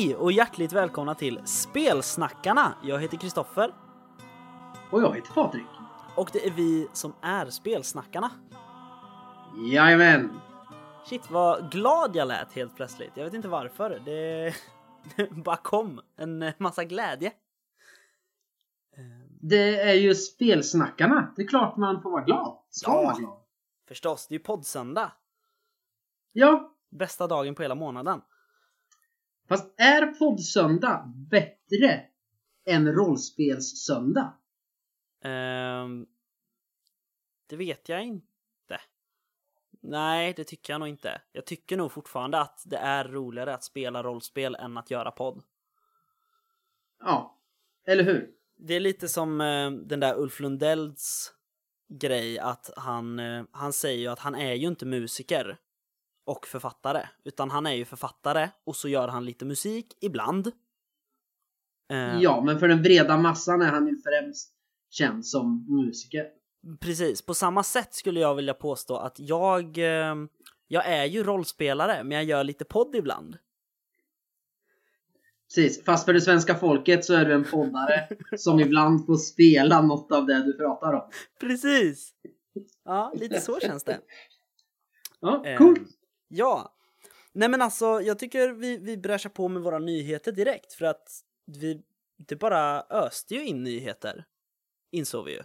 Hej och hjärtligt välkomna till Spelsnackarna! Jag heter Kristoffer Och jag heter Patrik. och det är vi som är Spelsnackarna. Jajamän! Shit vad glad jag lät helt plötsligt. Jag vet inte varför. Det, det bara kom en massa glädje. Det är ju spelsnackarna. Det är klart man får vara glad. Ska Ja. vara glad. Förstås, det är ju poddsöndag. Ja, Bästa dagen på hela månaden. Fast är poddsöndag bättre än rollspelssöndag? Ehm, det vet jag inte. Nej, det tycker jag nog inte. Jag tycker nog fortfarande att det är roligare att spela rollspel än att göra podd. Ja, eller hur? Det är lite som eh, den där Ulf Lundells grej att han, eh, han säger ju att han är ju inte musiker och författare, utan han är ju författare och så gör han lite musik ibland. Eh, Ja, men för den breda massan är han ju främst känd som musiker. Precis, på samma sätt skulle jag vilja påstå att jag, eh, jag är ju rollspelare, men jag gör lite podd ibland. Precis, fast för det svenska folket så är du en poddare som ibland får spela något av det du pratar om. Precis! Ja, lite så känns det. Ja, Eh, coolt! Ja. Nej men alltså, jag tycker vi, vi bräschar på med våra nyheter direkt för att vi, det bara öste ju in nyheter. Insåg vi ju.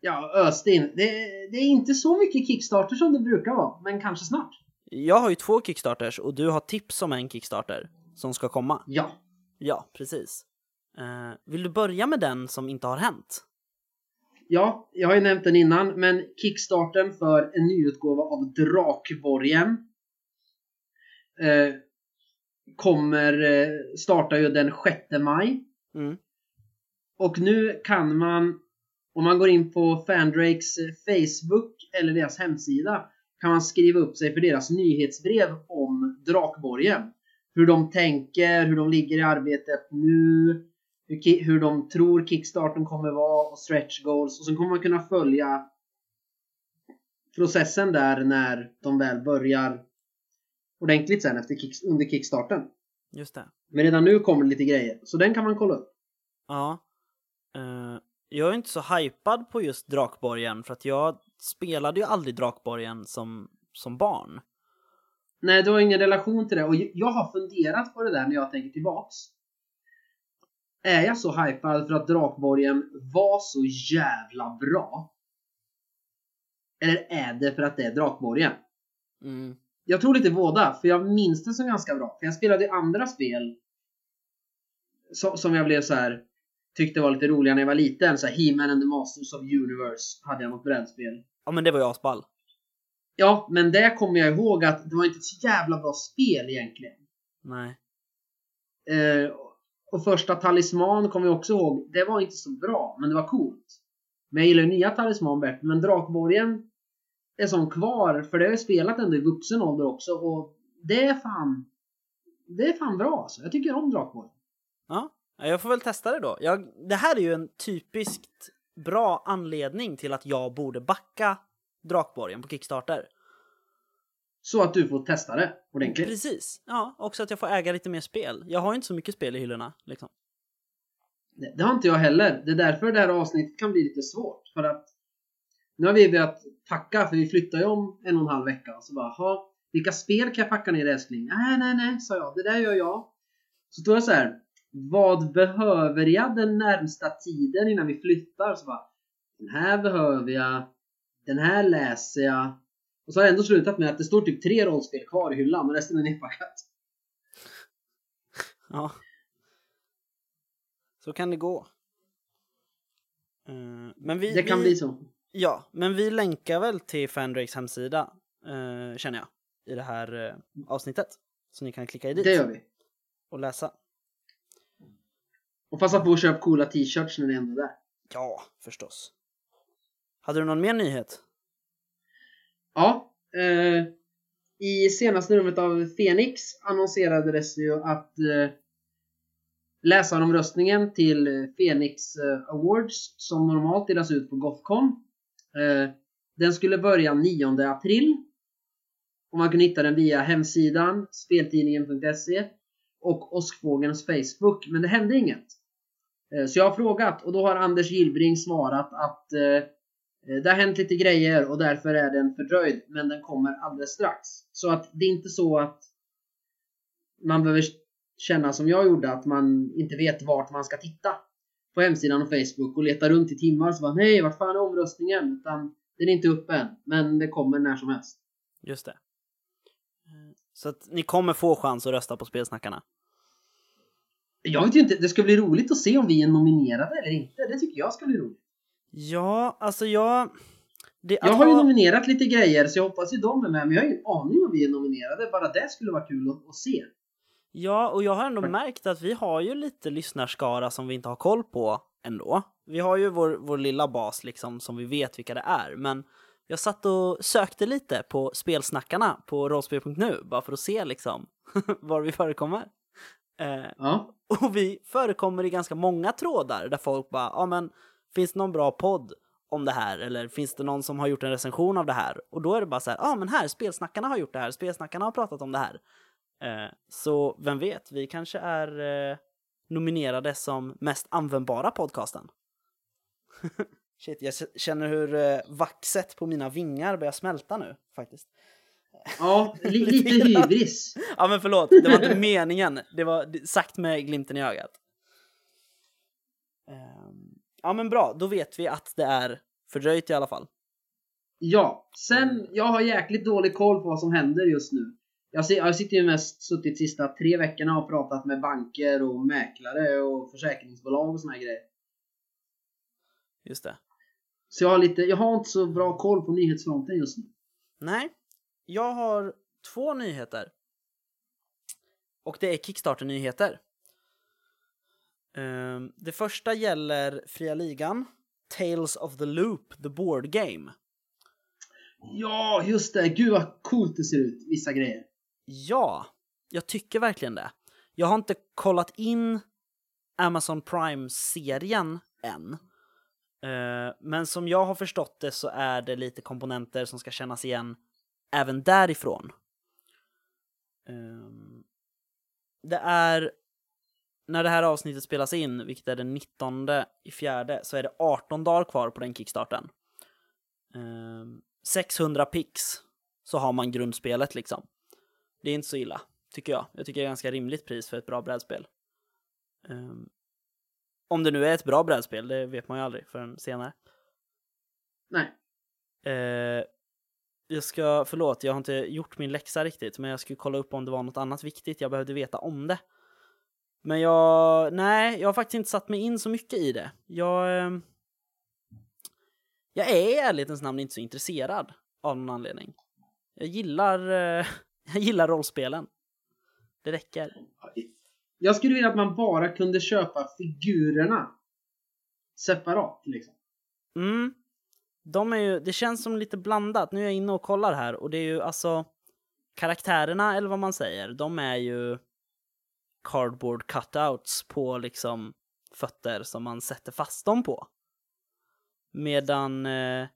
Ja, öst in. Det, det är inte så mycket Kickstarter som det brukar vara, men kanske snart. Jag har ju två Kickstarters och du har tips om en Kickstarter som ska komma. Ja. Ja, precis. Eh, vill du börja med den som inte har hänt? Ja, jag har ju nämnt den innan, men Kickstarten för en nyutgåva av Drakborgen eh, kommer eh, starta ju den 6 maj. Mm. Och nu kan man, om man går in på Fandrakes eh, Facebook eller deras hemsida, kan man skriva upp sig för deras nyhetsbrev om Drakborgen. Hur de tänker, hur de ligger i arbetet nu, hur, hur de tror kickstarten kommer vara och stretch goals. Och så kommer man kunna följa processen där när de väl börjar ordentligt sen efter kick, under kickstarten. Just det. Men redan nu kommer det lite grejer, så den kan man kolla upp. Ja. Eh, jag är inte så hypad på just Drakborgen för att jag spelade ju aldrig Drakborgen som, som barn. Nej, du har ingen relation till det. Och jag har funderat på det där när jag tänker tillbaks. Är jag så hypad för att Drakborgen var så jävla bra? Eller är det för att det är Drakborgen? Mm. Jag tror lite båda, för jag minns det som ganska bra. För jag spelade andra spel som, som jag blev så här tyckte var lite roliga när jag var liten. Så här He-Man and the Masters of Universe hade jag något brädspel. Ja men det var ju asball. Ja, men det kommer jag ihåg att det var inte ett så jävla bra spel egentligen. Nej. Eh, och första Talisman kommer jag också ihåg. Det var inte så bra, men det var coolt. Men jag gillar ju nya Talisman bättre. Men Drakborgen är som kvar, för det har jag spelat ändå i vuxen ålder också. Och det är fan... Det är fan bra alltså. Jag tycker om Drakborgen. Ja, jag får väl testa det då. Jag, det här är ju en typiskt bra anledning till att jag borde backa Drakborgen på Kickstarter. Så att du får testa det ordentligt. Precis. Ja, också att jag får äga lite mer spel. Jag har ju inte så mycket spel i hyllorna liksom. Det, det har inte jag heller. Det är därför det här avsnittet kan bli lite svårt. För att nu har vi börjat packa, för vi flyttar ju om en och en halv vecka. Så bara, ha, vilka spel kan jag packa ner älskling? Nej, nej, nej, sa jag. Det där gör jag. Så står det så här. Vad behöver jag den närmsta tiden innan vi flyttar? Så bara, den här behöver jag. Den här läser jag. Och så har det ändå slutat med att det står typ tre rollspel kvar i hyllan och resten är nedpackat. Ja. Så kan det gå. Eh, men vi, Det kan vi, bli så. Ja, men vi länkar väl till Fandrakes hemsida, eh, känner jag, i det här eh, avsnittet. Så ni kan klicka i dit Det gör vi. och läsa. Och passa på att köpa coola t-shirts när ni ändå är där. Ja, förstås. Hade du någon mer nyhet? Ja, eh, i senaste numret av Phoenix annonserades ju att eh, läsaromröstningen till Phoenix eh, Awards som normalt delas ut på Gothcon eh, den skulle börja 9 april och man kunde hitta den via hemsidan speltidningen.se och Åskfågelns Facebook, men det hände inget. Eh, så jag har frågat och då har Anders Gillbring svarat att eh, det har hänt lite grejer och därför är den fördröjd, men den kommer alldeles strax. Så att det är inte så att man behöver känna som jag gjorde, att man inte vet vart man ska titta på hemsidan och Facebook och leta runt i timmar så bara nej, vart fan är omröstningen? Utan den är inte uppe än, men det kommer när som helst. Just det. Så att ni kommer få chans att rösta på Spelsnackarna? Jag vet ju inte, det ska bli roligt att se om vi är nominerade eller inte. Det tycker jag ska bli roligt. Ja, alltså jag... Det, jag har ju nominerat lite grejer så jag hoppas ju de är med, men jag har ingen aning om vi är nominerade. Bara det skulle vara kul att, att se. Ja, och jag har ändå märkt att vi har ju lite lyssnarskara som vi inte har koll på ändå. Vi har ju vår, vår lilla bas liksom som vi vet vilka det är, men jag satt och sökte lite på spelsnackarna på rollspel.nu bara för att se liksom var vi förekommer. Eh, ja. Och vi förekommer i ganska många trådar där folk bara, ja men finns det någon bra podd om det här eller finns det någon som har gjort en recension av det här? Och då är det bara så här, ja men här, spelsnackarna har gjort det här, spelsnackarna har pratat om det här. Eh, så vem vet, vi kanske är eh, nominerade som mest användbara podcasten. Shit, jag känner hur eh, vaxet på mina vingar börjar smälta nu faktiskt. Ja, li lite hybris. ja, men förlåt, det var inte meningen. Det var sagt med glimten i ögat. Ja, men bra, då vet vi att det är fördröjt i alla fall. Ja, sen jag har jäkligt dålig koll på vad som händer just nu. Jag, jag sitter ju mest suttit sista tre veckorna och pratat med banker och mäklare och försäkringsbolag och såna här grejer. Just det. Så jag har, lite, jag har inte så bra koll på nyhetsfronten just nu. Nej, jag har två nyheter. Och det är Kickstarter-nyheter. Um, det första gäller Fria Ligan, Tales of the Loop, the board game. Ja, just det! Gud vad coolt det ser ut, vissa grejer. Ja, jag tycker verkligen det. Jag har inte kollat in Amazon Prime-serien än. Eh, men som jag har förstått det så är det lite komponenter som ska kännas igen även därifrån. Ehm, det är när det här avsnittet spelas in, vilket är den 19 i fjärde, så är det 18 dagar kvar på den kickstarten. 600 ehm, pix så har man grundspelet liksom. Det är inte så illa, tycker jag. Jag tycker det är ganska rimligt pris för ett bra brädspel. Ehm, om det nu är ett bra brädspel, det vet man ju aldrig förrän senare. Nej. Eh, jag ska, förlåt, jag har inte gjort min läxa riktigt, men jag skulle kolla upp om det var något annat viktigt jag behövde veta om det. Men jag, nej, jag har faktiskt inte satt mig in så mycket i det. Jag, eh, jag är i ärlighetens namn inte så intresserad av någon anledning. Jag gillar, eh, jag gillar rollspelen. Det räcker. Jag skulle vilja att man bara kunde köpa figurerna separat liksom. Mm. De är ju, det känns som lite blandat. Nu är jag inne och kollar här och det är ju alltså karaktärerna eller vad man säger, de är ju cardboard cutouts på liksom fötter som man sätter fast dem på. Medan eh,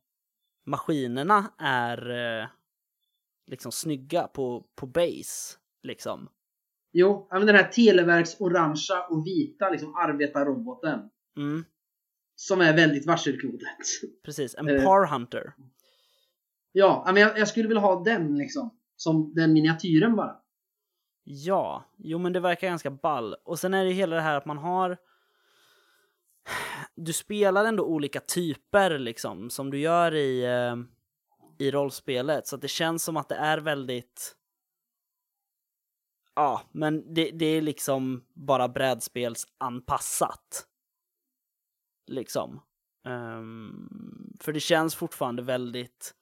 maskinerna är eh, liksom snygga på, på base liksom. Jo, den här Televerks orangea och vita liksom arbetarroboten. Mm. Som är väldigt varselklodet. Precis, en uh, Par Hunter. Ja, men jag, jag, skulle vilja ha den liksom. Som den miniatyren bara. Ja, jo men det verkar ganska ball. Och sen är det hela det här att man har... Du spelar ändå olika typer liksom, som du gör i, eh, i rollspelet. Så att det känns som att det är väldigt ja, men det, det är liksom bara brädspelsanpassat. Liksom. Um, för det känns fortfarande väldigt...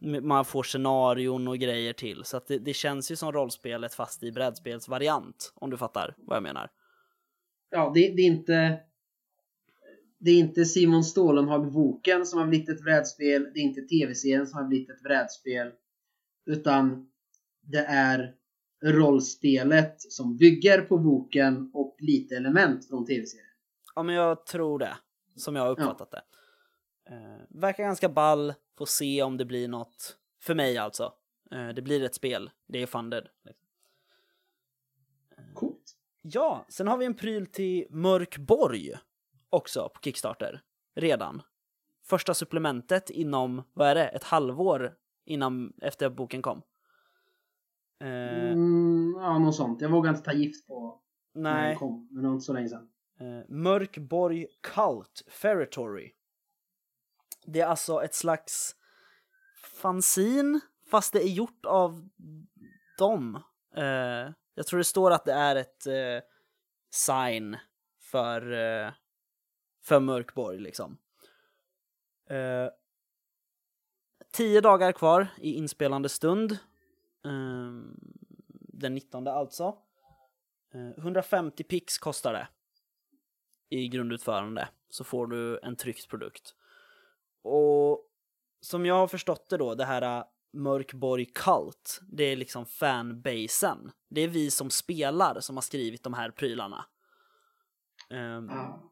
Man får scenarion och grejer till, så att det, det känns ju som rollspelet fast i brädspelsvariant, om du fattar vad jag menar. Ja, det, det är inte... Det är inte Simon Stålenhag-boken som har blivit ett brädspel, det är inte tv-serien som har blivit ett brädspel. Utan det är rollspelet som bygger på boken och lite element från tv-serien. Ja, men jag tror det. Som jag har uppfattat ja. det. Uh, verkar ganska ball. Får se om det blir något. För mig alltså. Uh, det blir ett spel. Det är funded. Liksom. Ja, sen har vi en pryl till Mörkborg också på Kickstarter. Redan. Första supplementet inom, vad är det, ett halvår innan, efter boken kom. Eh, Mm, ja, något sånt. Jag vågar inte ta gift på när den nej. kom, men det var inte så länge sedan. Eh, Mörkborg Cult Ferritory. Det är alltså ett slags fanzin, fast det är gjort av dem. Uh, jag tror det står att det är ett uh, sign för, uh, för Mörkborg liksom. Tio dagar kvar i inspelande stund. Den 19 alltså. 150 pix kostar det i grundutförande så får du en tryckt produkt. Och som jag har förstått det då, det här äh, Mörkborg Cult, det är liksom fanbasen. Det är vi som spelar som har skrivit de här prylarna. Ehm, Ja.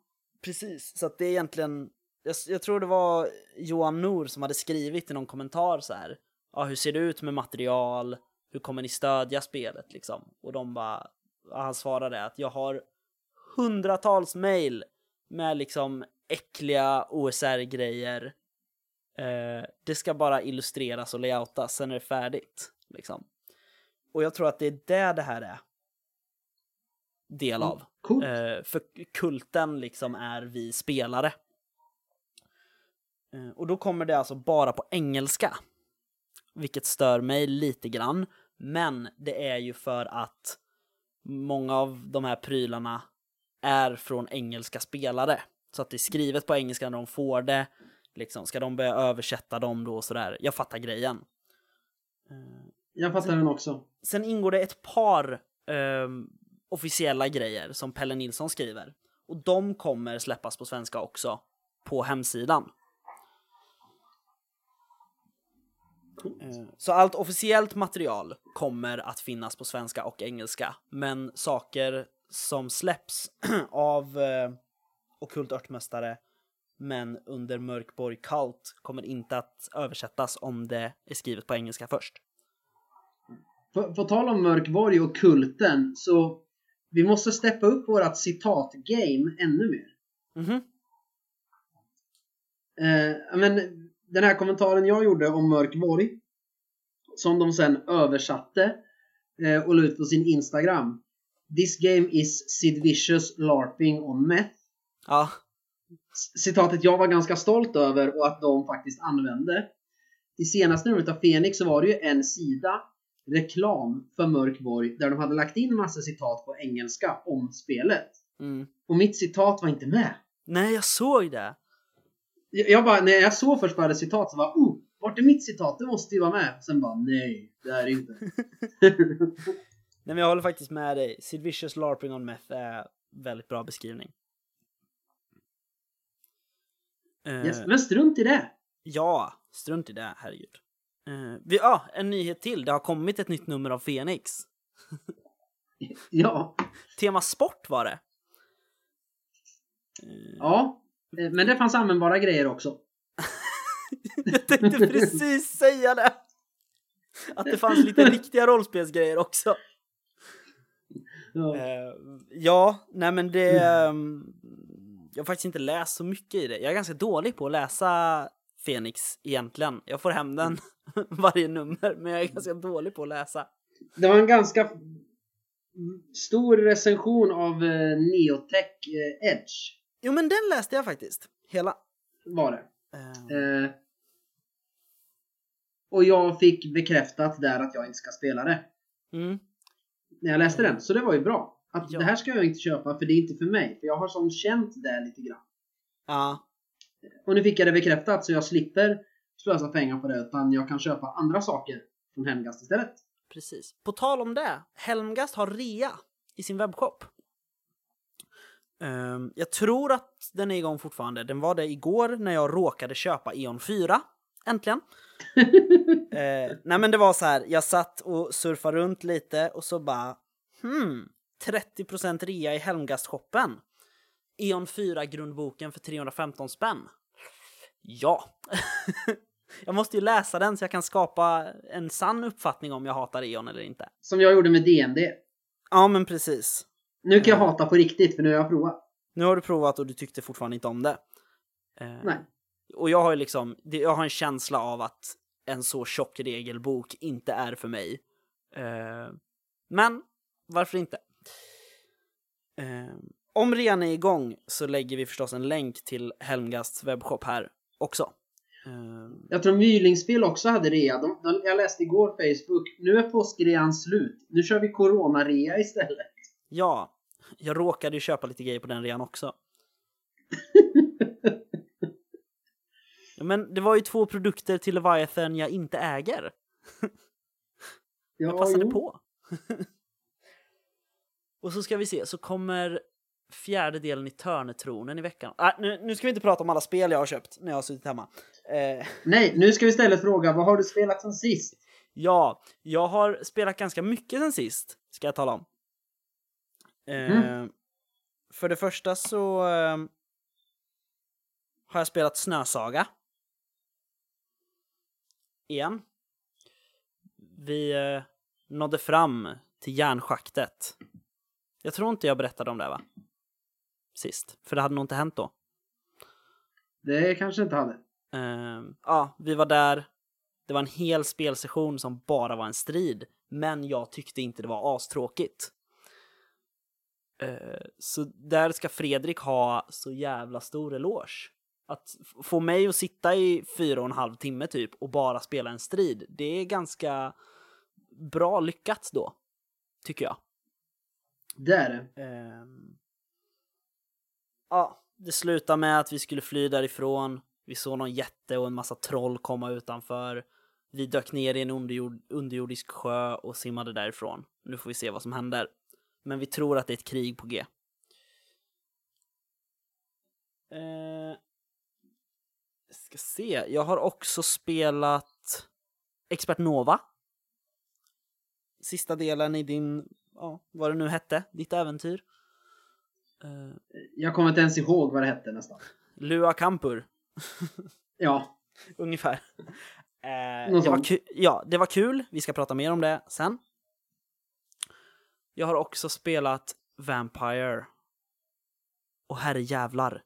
Precis, så att det är egentligen, jag, jag tror det var Johan Nor som hade skrivit i någon kommentar så här. Ja, hur ser det ut med material? Hur kommer ni stödja spelet liksom? Och de bara, han svarade att jag har hundratals mail med liksom äckliga OSR-grejer. Eh, det ska bara illustreras och layoutas, sen är det färdigt. Liksom. Och jag tror att det är det det här är. Del av. Coolt. Eh, för kulten liksom är vi spelare. Eh, och då kommer det alltså bara på engelska. Vilket stör mig lite grann. Men det är ju för att många av de här prylarna är från engelska spelare. Så att det är skrivet på engelska när de får det. Liksom, ska de börja översätta dem då och sådär? Jag fattar grejen. Jag fattar den också. Sen ingår det ett par ehm, officiella grejer som Pelle Nilsson skriver. Och de kommer släppas på svenska också på hemsidan. Eh, Så allt officiellt material kommer att finnas på svenska och engelska. Men saker som släpps av Ockult Örtmästare men under Mörkborg Cult kommer inte att översättas om det är skrivet på engelska först. På, på tal om Mörkborg och kulten så vi måste steppa upp vårat citat-game ännu mer. Mhm. Eh, men den här kommentaren jag gjorde om Mörkborg som de sen översatte eh, och la ut på sin Instagram. This game is Sid Vicious LARPing on meth. Ja, Citatet jag var ganska stolt över och att de faktiskt använde. I senaste numret av Fenix så var det ju en sida reklam för Mörkborg där de hade lagt in massa citat på engelska om spelet. mm. Och mitt citat var inte med. Nej, jag såg det. Jag jag bara, när jag såg först bara citat så var oh, vart är mitt citat? Det måste ju vara med. Sen bara, nej, det är det inte. Nej, men jag håller faktiskt med dig. Sid Vicious LARPing on Meth är väldigt bra beskrivning. Eh, yes. Men strunt i det. Ja, strunt i det, herregud. Eh, vi, ja, en nyhet till. Det har kommit ett nytt nummer av Fenix. Ja, Tema sport var det. ja. Eh, Men det fanns användbara grejer också. Jag tänkte precis säga det! Att det fanns lite riktiga rollspelsgrejer också. Ja. Eh, ja, nej men det... ehm, jag har faktiskt inte läst så mycket i det. Jag är ganska dålig på att läsa Fenix egentligen. Jag får hem den varje nummer, men jag är ganska dålig på att läsa. Det var en ganska stor recension av eh, Neotech eh, Edge. Jo, men den läste jag faktiskt. Hela. Var det. Eh, Eh, och jag fick bekräftat där att jag inte ska spela det. mm, När jag läste den. Så det var ju bra. Att Ja. det här ska jag inte köpa för det är inte för mig. För jag har som känt det lite grann. ja, Och nu fick jag det bekräftat så jag slipper slösa pengar på det. Utan jag kan köpa andra saker från Hemgast istället. precis. På tal om det. Helmgast har rea i sin webbshop. Ehm, jag tror att den är igång fortfarande. Den var det igår när jag råkade köpa Eon 4. Äntligen. Eh, nej men det var så här, jag satt och surfade runt lite och så bara hmm, 30% rea i Helmgast-shoppen. Eon 4 grundboken för 315 spänn. Ja. jag måste ju läsa den så jag kan skapa en sann uppfattning om jag hatar Eon eller inte. Som jag gjorde med DND. Ja men precis. Nu kan jag hata på riktigt för nu har jag provat. Nu har du provat och du tyckte fortfarande inte om det. Eh, Nej. Och jag har ju liksom, jag har en känsla av att en så tjock regelbok inte är för mig. Eh, men varför inte? Eh, om rean är igång så lägger vi förstås en länk till Helmgasts webbshop här också. Eh, Jag tror Mylingspel också hade rea. De, de, jag läste igår Facebook. Nu är påskrean slut. Nu kör vi corona-rea istället. ja, jag råkade ju köpa lite grejer på den rean också. Men det var ju två produkter till Leviathan jag inte äger. Jag Ja, passade jo. på. Och så ska vi se, så kommer fjärde delen i Törnetronen i veckan. Äh, nu, nu ska vi inte prata om alla spel jag har köpt när jag har suttit hemma. Eh, Nej, nu ska vi istället fråga vad har du spelat sen sist? ja, jag har spelat ganska mycket sen sist, ska jag tala om. Eh, Mm. För det första så eh, har jag spelat Snösaga. Igen. Vi eh, nådde fram till järnschaktet. Jag tror inte jag berättade om det va? Sist. För det hade nog inte hänt då. Det kanske inte hade. Eh, ja, vi var där. Det var en hel spelsession som bara var en strid. Men jag tyckte inte det var astråkigt. Eh, så där ska Fredrik ha så jävla stor eloge. Att få mig att sitta i fyra och en halv timme typ och bara spela en strid, det är ganska bra lyckat då. Tycker jag. Det är det. Eh, ja, det slutar med att vi skulle fly därifrån. Vi såg någon jätte och en massa troll komma utanför. Vi dök ner i en underjord, underjordisk sjö och simmade därifrån. Nu får vi se vad som händer. Men vi tror att det är ett krig på G. Eh, ska se, jag har också spelat Expert Nova. Sista delen i din, ja, vad det nu hette, ditt äventyr. Eh, Jag kommer inte ens ihåg vad det hette nästan. Lua Campur, Ja, ungefär. Eh, Något det var ku- ja, det var kul. Vi ska prata mer om det sen. Jag har också spelat Vampire. Och herre jävlar.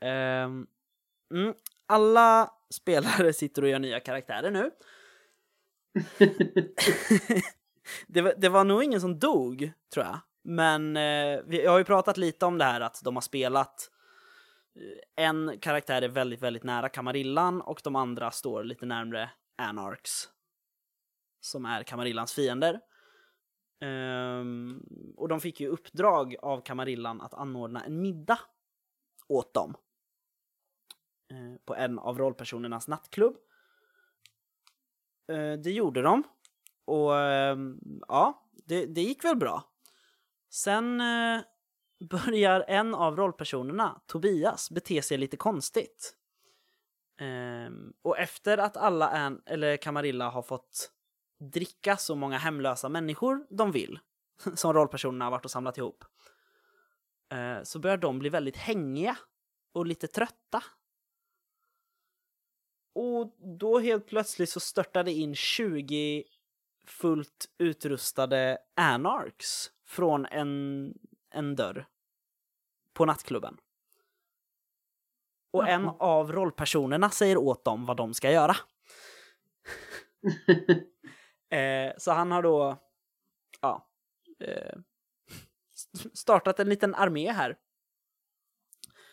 Ehm, mm, alla spelare sitter och gör nya karaktärer nu det, var, det var nog ingen som dog, tror jag. Men eh, vi jag har ju pratat lite om det här att de har spelat eh, en karaktär är väldigt, väldigt nära Kamarillan och de andra står lite närmre Anarchs. Som är Kamarillans fiender. Um, och de fick ju uppdrag av Kamarillan att anordna en middag åt dem. Uh, på en av rollpersonernas nattklubb. Eh, det gjorde de. Och ehm, ja, det, det gick väl bra. Sen eh, börjar en av rollpersonerna, Tobias, bete sig lite konstigt. Ehm, och efter att alla An- eller Camarilla har fått dricka så många hemlösa människor de vill, som rollpersonerna har varit och samlat ihop, eh, så börjar de bli väldigt hängiga och lite trötta. Och då helt plötsligt så störtade in 20 fullt utrustade Anarchs från en, en dörr på nattklubben. Och en av rollpersonerna säger åt dem vad de ska göra. Eh, så han har då ja, eh, st- startat en liten armé här.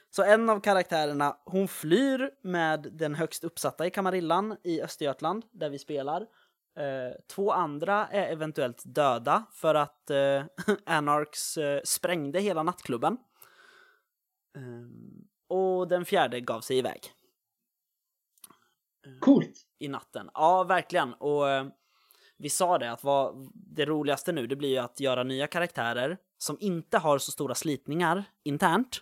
Så en av karaktärerna, hon flyr med den högst uppsatta i Kamarillan i Östergötland, där vi spelar. Eh, två andra är eventuellt döda för att eh, Anarchs eh, sprängde hela nattklubben. Ehm, och den fjärde gav sig iväg Coolt! i natten. Ja, verkligen. Och eh, vi sa det att vad, det roligaste nu det blir ju att göra nya karaktärer som inte har så stora slitningar internt.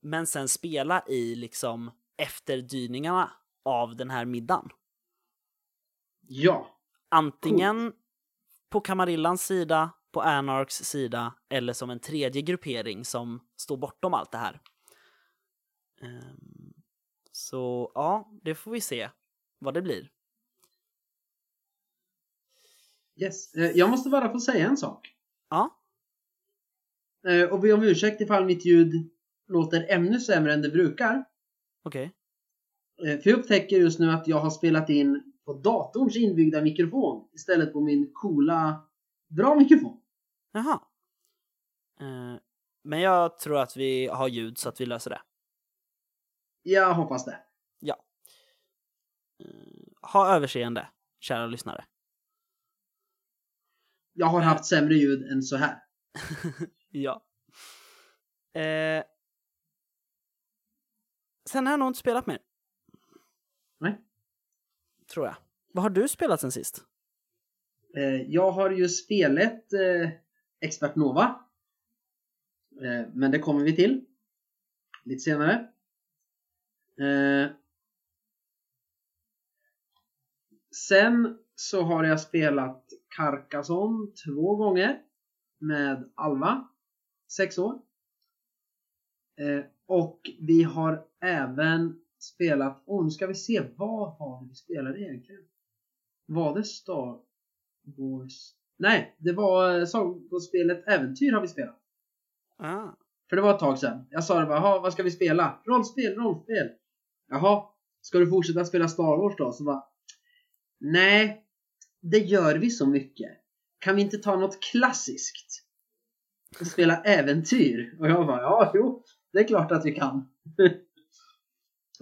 Men sen spela i liksom efterdyningarna av den här middagen. Ja, Antingen på Kamarillans sida, på Anarchs sida eller som en tredje gruppering som står bortom allt det här. Ehm, Så ja, det får vi se vad det blir. Yes. Eh, Jag måste bara få säga en sak. Ja. Eh, Och be om ursäkt ifall mitt ljud låter ännu sämre än det brukar. Okej. Eh, För jag upptäcker just nu att jag har spelat in på datorns inbyggda mikrofon istället på min coola, bra mikrofon. Jaha. Eh, men jag tror att vi har ljud så att vi löser det. Jag hoppas det. Ja. Eh, ha överseende, kära lyssnare. Jag har haft sämre ljud än så här. ja. Eh, sen har jag nog inte spelat mer, Nej. tror jag. Vad har du spelat sen sist? Eh, Jag har ju spelat eh, Expert Nova. Eh, Men det kommer vi till lite senare. Eh, Sen så har jag spelat Carcassonne två gånger med Alva, sex år. Eh, Och vi har även spelat, åh nu ska vi se, vad har vi spelat egentligen? Var det Star Wars? Nej, det var sagospelet Äventyr har vi spelat. Ah. För det var ett tag sedan. Jag sa det bara, "Jaha, vad ska vi spela? Rollspel, rollspel. Jaha, ska du fortsätta spela Star Wars då? Så bara, nej, det gör vi så mycket. Kan vi inte ta något klassiskt? Och spela äventyr? Och jag bara, ja, jo, det är klart att vi kan.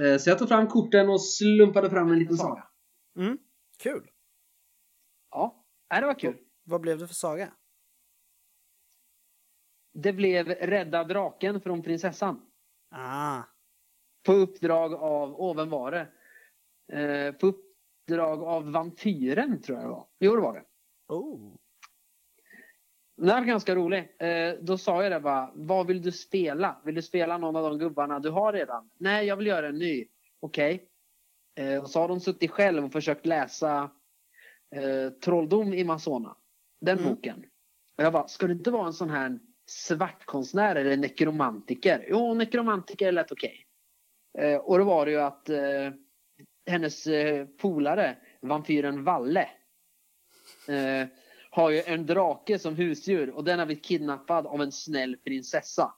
Eh, så jag tog fram korten och slumpade fram en liten saga. Mm. Kul. Ja, nej, det var kul. Vad blev det för saga? Det blev Rädda draken från prinsessan. Ah. På uppdrag av, åh vem var det? Eh, på uppdrag av vampyren tror jag det var. Jo det var det. Oh. Den här var ganska rolig. Eh, då sa jag det bara, vad vill du spela? Vill du spela någon av de gubbarna du har redan? Nej, jag vill göra en ny. Okej. Eh, och så har de suttit själv och försökt läsa eh, Trolldom i Masona. Den Mm. boken. Och jag bara, ska det inte vara en sån här svartkonstnär eller nekromantiker? Jo, nekromantiker lät okej. Eh, och då var det ju att eh, hennes eh, polare, vampyren Valle, eh, har ju en drake som husdjur och den har blivit kidnappad av en snäll prinsessa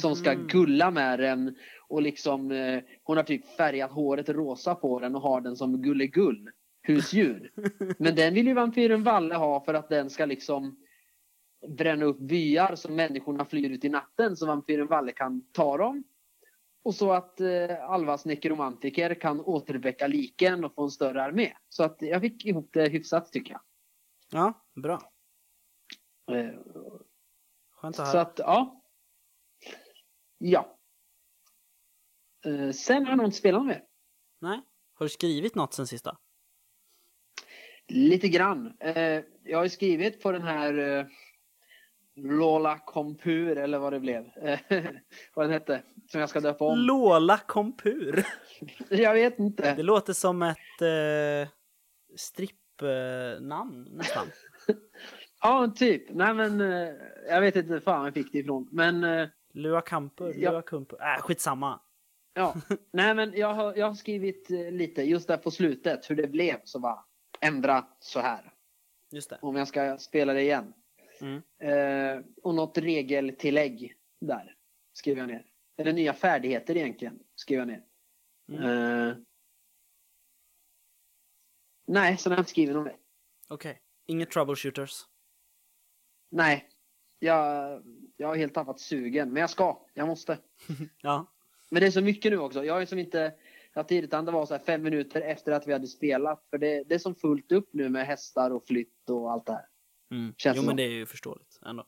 som ska Mhm. gulla med den och liksom eh, hon har typ färgat håret rosa på den och har den som gullegull husdjur. Men den vill ju vampyren Valle ha för att den ska liksom bränna upp byar så människorna flyr ut i natten så vampyren Valle kan ta dem. Och så att eh, Alvas nekromantiker kan återväcka liken och få en större armé. Så att jag fick ihop det hyfsat tycker jag. Ja, bra. Eh, Skönt att Så höra. att, ja. Ja. Eh, sen har jag nog inte spelat mer. Nej. Har du skrivit något sen sista? Lite grann. Eh, jag har ju skrivit på den här Lola Compur eller vad det blev. Vad den hette. Som jag ska döpa om. Lola Kompur. jag vet Det inte. låter som ett eh, strippnamn nästan. Ja, typ. Nej men eh, jag vet inte fan jag fick det ifrån. Men eh, Lua Kampur, Ja. Lua. Äh, skitsamma. ja. Nej men jag har, jag har skrivit eh, lite just där på slutet hur det blev. Så bara ändra så här. Just det. Om jag ska spela det igen. Mm. Eh, och något regeltillägg där skriver jag ner. Eller nya färdigheter egentligen skriver jag ner. Mm. Eh, nej, så har jag inte skrivit något mer. Okej. Inget troubleshooters. Nej, jag, jag har helt tappat sugen. Men jag ska, jag måste. Ja. Men det är så mycket nu också. Jag har ju som inte haft tid utan det var så här fem minuter efter att vi hade spelat. För det, det är som fullt upp nu med hästar och flytt och allt det här. Mm. Känns jo så. men det är ju förståeligt ändå.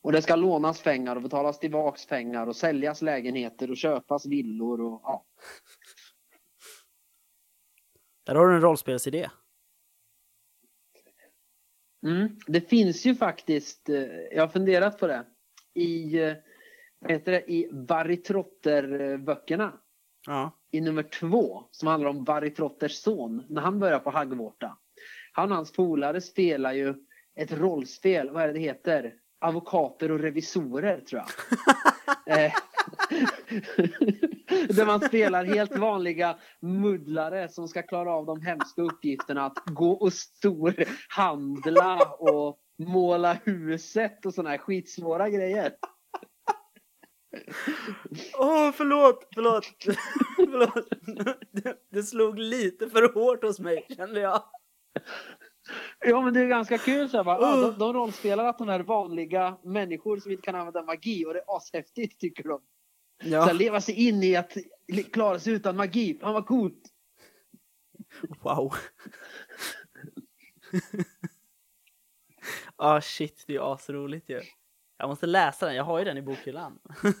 Och det ska lånas pengar och betalas tillbaks pengar och säljas lägenheter och köpas villor och ja. Där har du en rollspelsidé. Mm. Det finns ju faktiskt, eh, jag har funderat på det, i, eh, vad heter det, i Barry Trotter-böckerna. Ja. I nummer två, som handlar om Barry Trotters son, när han börjar på Haggvårta. Han och hans polare spelar ju ett rollspel, vad är det det heter? Advokater och revisorer tror jag. eh, Där man spelar helt vanliga muddlare som ska klara av de hemska uppgifterna att gå och storhandla och måla huset och såna här skitsvåra grejer. Åh, oh, förlåt, förlåt, förlåt. Det, slog lite för hårt hos mig, kände jag. Ja men det är ganska kul så här, bara, uh. de, de rollspelar att de är vanliga människor som inte kan använda magi och det är ashäftigt tycker de. Ja. Så här, leva sig in i att klara sig utan magi, fan vad coolt! Wow. ah shit, det är asroligt ju. Jag måste läsa den, jag har ju den i bokhyllan.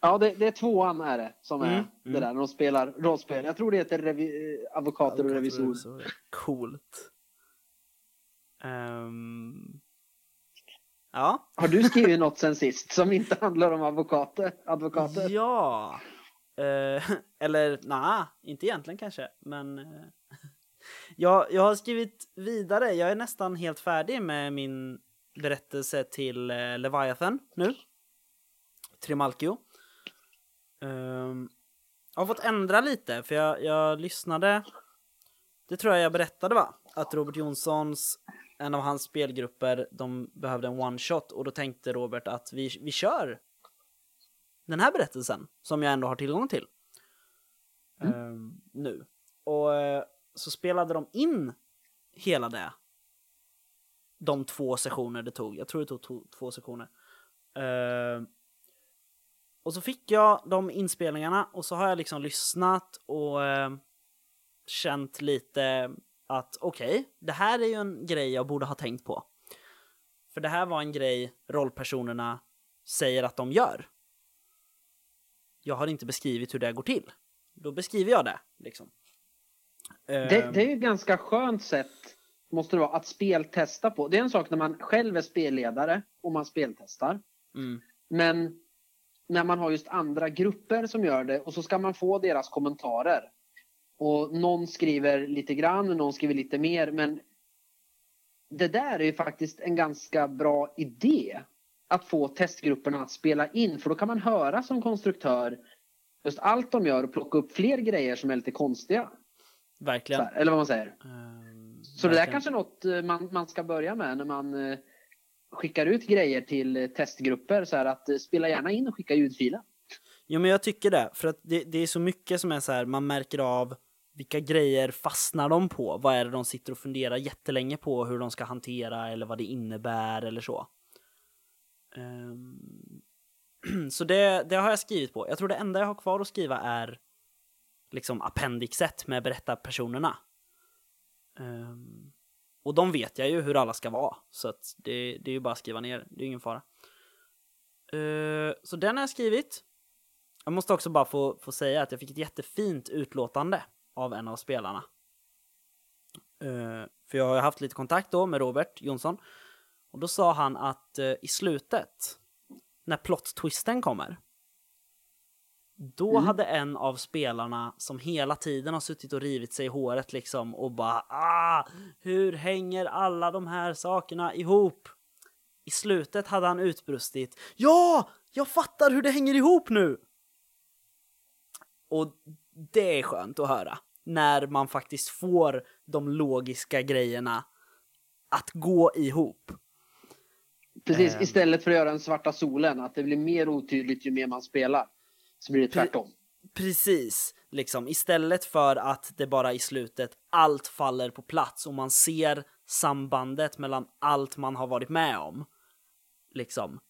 ja, det, det, är tvåan är det som är mm, det där när de spelar rollspel. Jag tror det heter revi, advokater och revisorer. Coolt. Um... Ja. Har du skrivit något sen sist som inte handlar om advokater? advokater? Ja. Uh, eller nej, inte egentligen kanske, men uh, jag, jag har skrivit vidare. Jag är nästan helt färdig med min berättelse till uh, Leviathan nu. Trimalchio. Um, jag har fått ändra lite, för jag, jag lyssnade. Det tror jag jag berättade va? Att Robert Jonssons en av hans spelgrupper, de behövde en one shot och då tänkte Robert att vi, vi kör den här berättelsen som jag ändå har tillgång till mm. uh, nu. Och uh, så spelade de in hela det. De två sessioner det tog. Jag tror det tog to två sessioner. Uh, och så fick jag de inspelningarna och så har jag liksom lyssnat och känt lite att okej, okay, det här är ju en grej jag borde ha tänkt på. För det här var en grej rollpersonerna säger att de gör. Jag har inte beskrivit hur det går till. Då beskriver jag det, liksom. Det, det är ju ett ganska skönt sätt, måste det vara, att speltesta på. Det är en sak när man själv är spelledare och man speltestar. Mm. Men när man har just andra grupper som gör det och så ska man få deras kommentarer. Och någon skriver lite grann, någon skriver lite mer. Men det där är ju faktiskt en ganska bra idé. Att få testgrupperna att spela in. För då kan man höra som konstruktör just allt de gör och plocka upp fler grejer som är lite konstiga. Verkligen. Här, eller vad man säger. Um, Så verkligen. det där kanske är något eh, man, man ska börja med när man uh, skickar ut grejer till uh, testgrupper. Så här att spela gärna in och skicka ljudfiler. Jo men jag tycker det, för att det, det är så mycket som är så här, man märker av vilka grejer fastnar de på? Vad är det de sitter och funderar jättelänge på hur de ska hantera eller vad det innebär eller så. Um, så det, det har jag skrivit på. Jag tror det enda jag har kvar att skriva är liksom appendixet med berättarpersonerna. Um, och de vet jag ju hur alla ska vara, så att det, det är ju bara att skriva ner, det är ingen fara. Uh, så den har jag skrivit. Jag måste också bara få, få säga att jag fick ett jättefint utlåtande av en av spelarna. Uh, för jag har haft lite kontakt då med Robert Jonsson. Och då sa han att uh, i slutet, när plot-twisten kommer, då mm. hade en av spelarna som hela tiden har suttit och rivit sig i håret liksom och bara ah, hur hänger alla de här sakerna ihop? I slutet hade han utbrustit ja, jag fattar hur det hänger ihop nu! Och det är skönt att höra när man faktiskt får de logiska grejerna att gå ihop. Precis, eh. istället för att göra den svarta solen, att det blir mer otydligt ju mer man spelar. Så blir det tvärtom. Precis, liksom istället för att det bara i slutet allt faller på plats och man ser sambandet mellan allt man har varit med om. Liksom,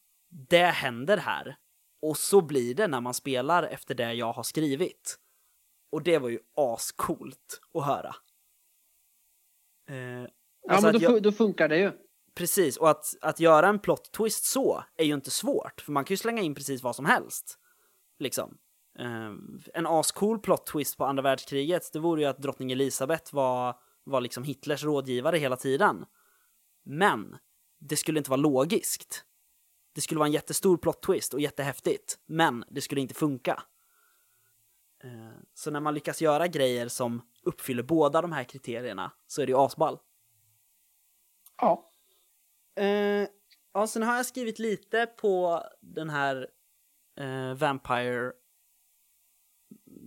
det händer här. Och så blir det när man spelar efter det jag har skrivit. Och det var ju ascoolt att höra. Eh, ja, alltså men då, jag, då, funkar det ju. Precis, och att, att göra en plot twist så är ju inte svårt, för man kan ju slänga in precis vad som helst. Liksom. Eh, en ascool plot twist på andra världskriget, det vore ju att drottning Elisabeth var, var liksom Hitlers rådgivare hela tiden. Men det skulle inte vara logiskt. Det skulle vara en jättestor plot twist och jättehäftigt, men det skulle inte funka. Eh, så när man lyckas göra grejer som uppfyller båda de här kriterierna så är det ju asball. Ja. Uh, ja, sen har jag skrivit lite på den här eh, Vampire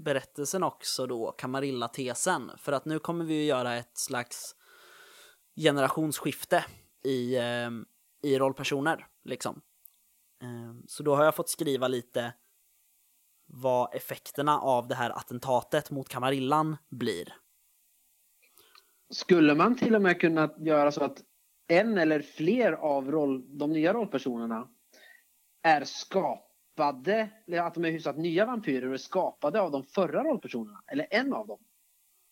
berättelsen också då, Camarilla-tesen. För att nu kommer vi ju göra ett slags generationsskifte i, eh, i rollpersoner, liksom. Eh, så då har jag fått skriva lite vad effekterna av det här attentatet mot Kamarillan blir. Skulle man till och med kunna göra så att en eller fler av roll, de nya rollpersonerna är skapade, eller att de är hyfsat nya vampyrer och är skapade av de förra rollpersonerna? Eller en av dem?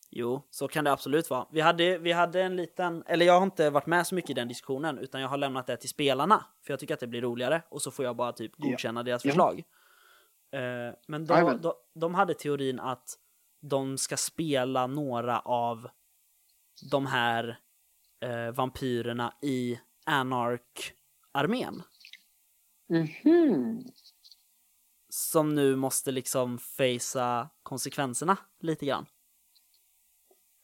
Jo, så kan det absolut vara. Vi hade, vi hade en liten, eller jag har inte varit med så mycket i den diskussionen, utan jag har lämnat det till spelarna, för jag tycker att det blir roligare, och så får jag bara typ godkänna ja. deras förslag. Ja. Uh, men då, då, de hade teorin att de ska spela några av de här uh, vampyrerna i Anark-armén. Mm -hmm. Som nu måste liksom facea konsekvenserna lite grann.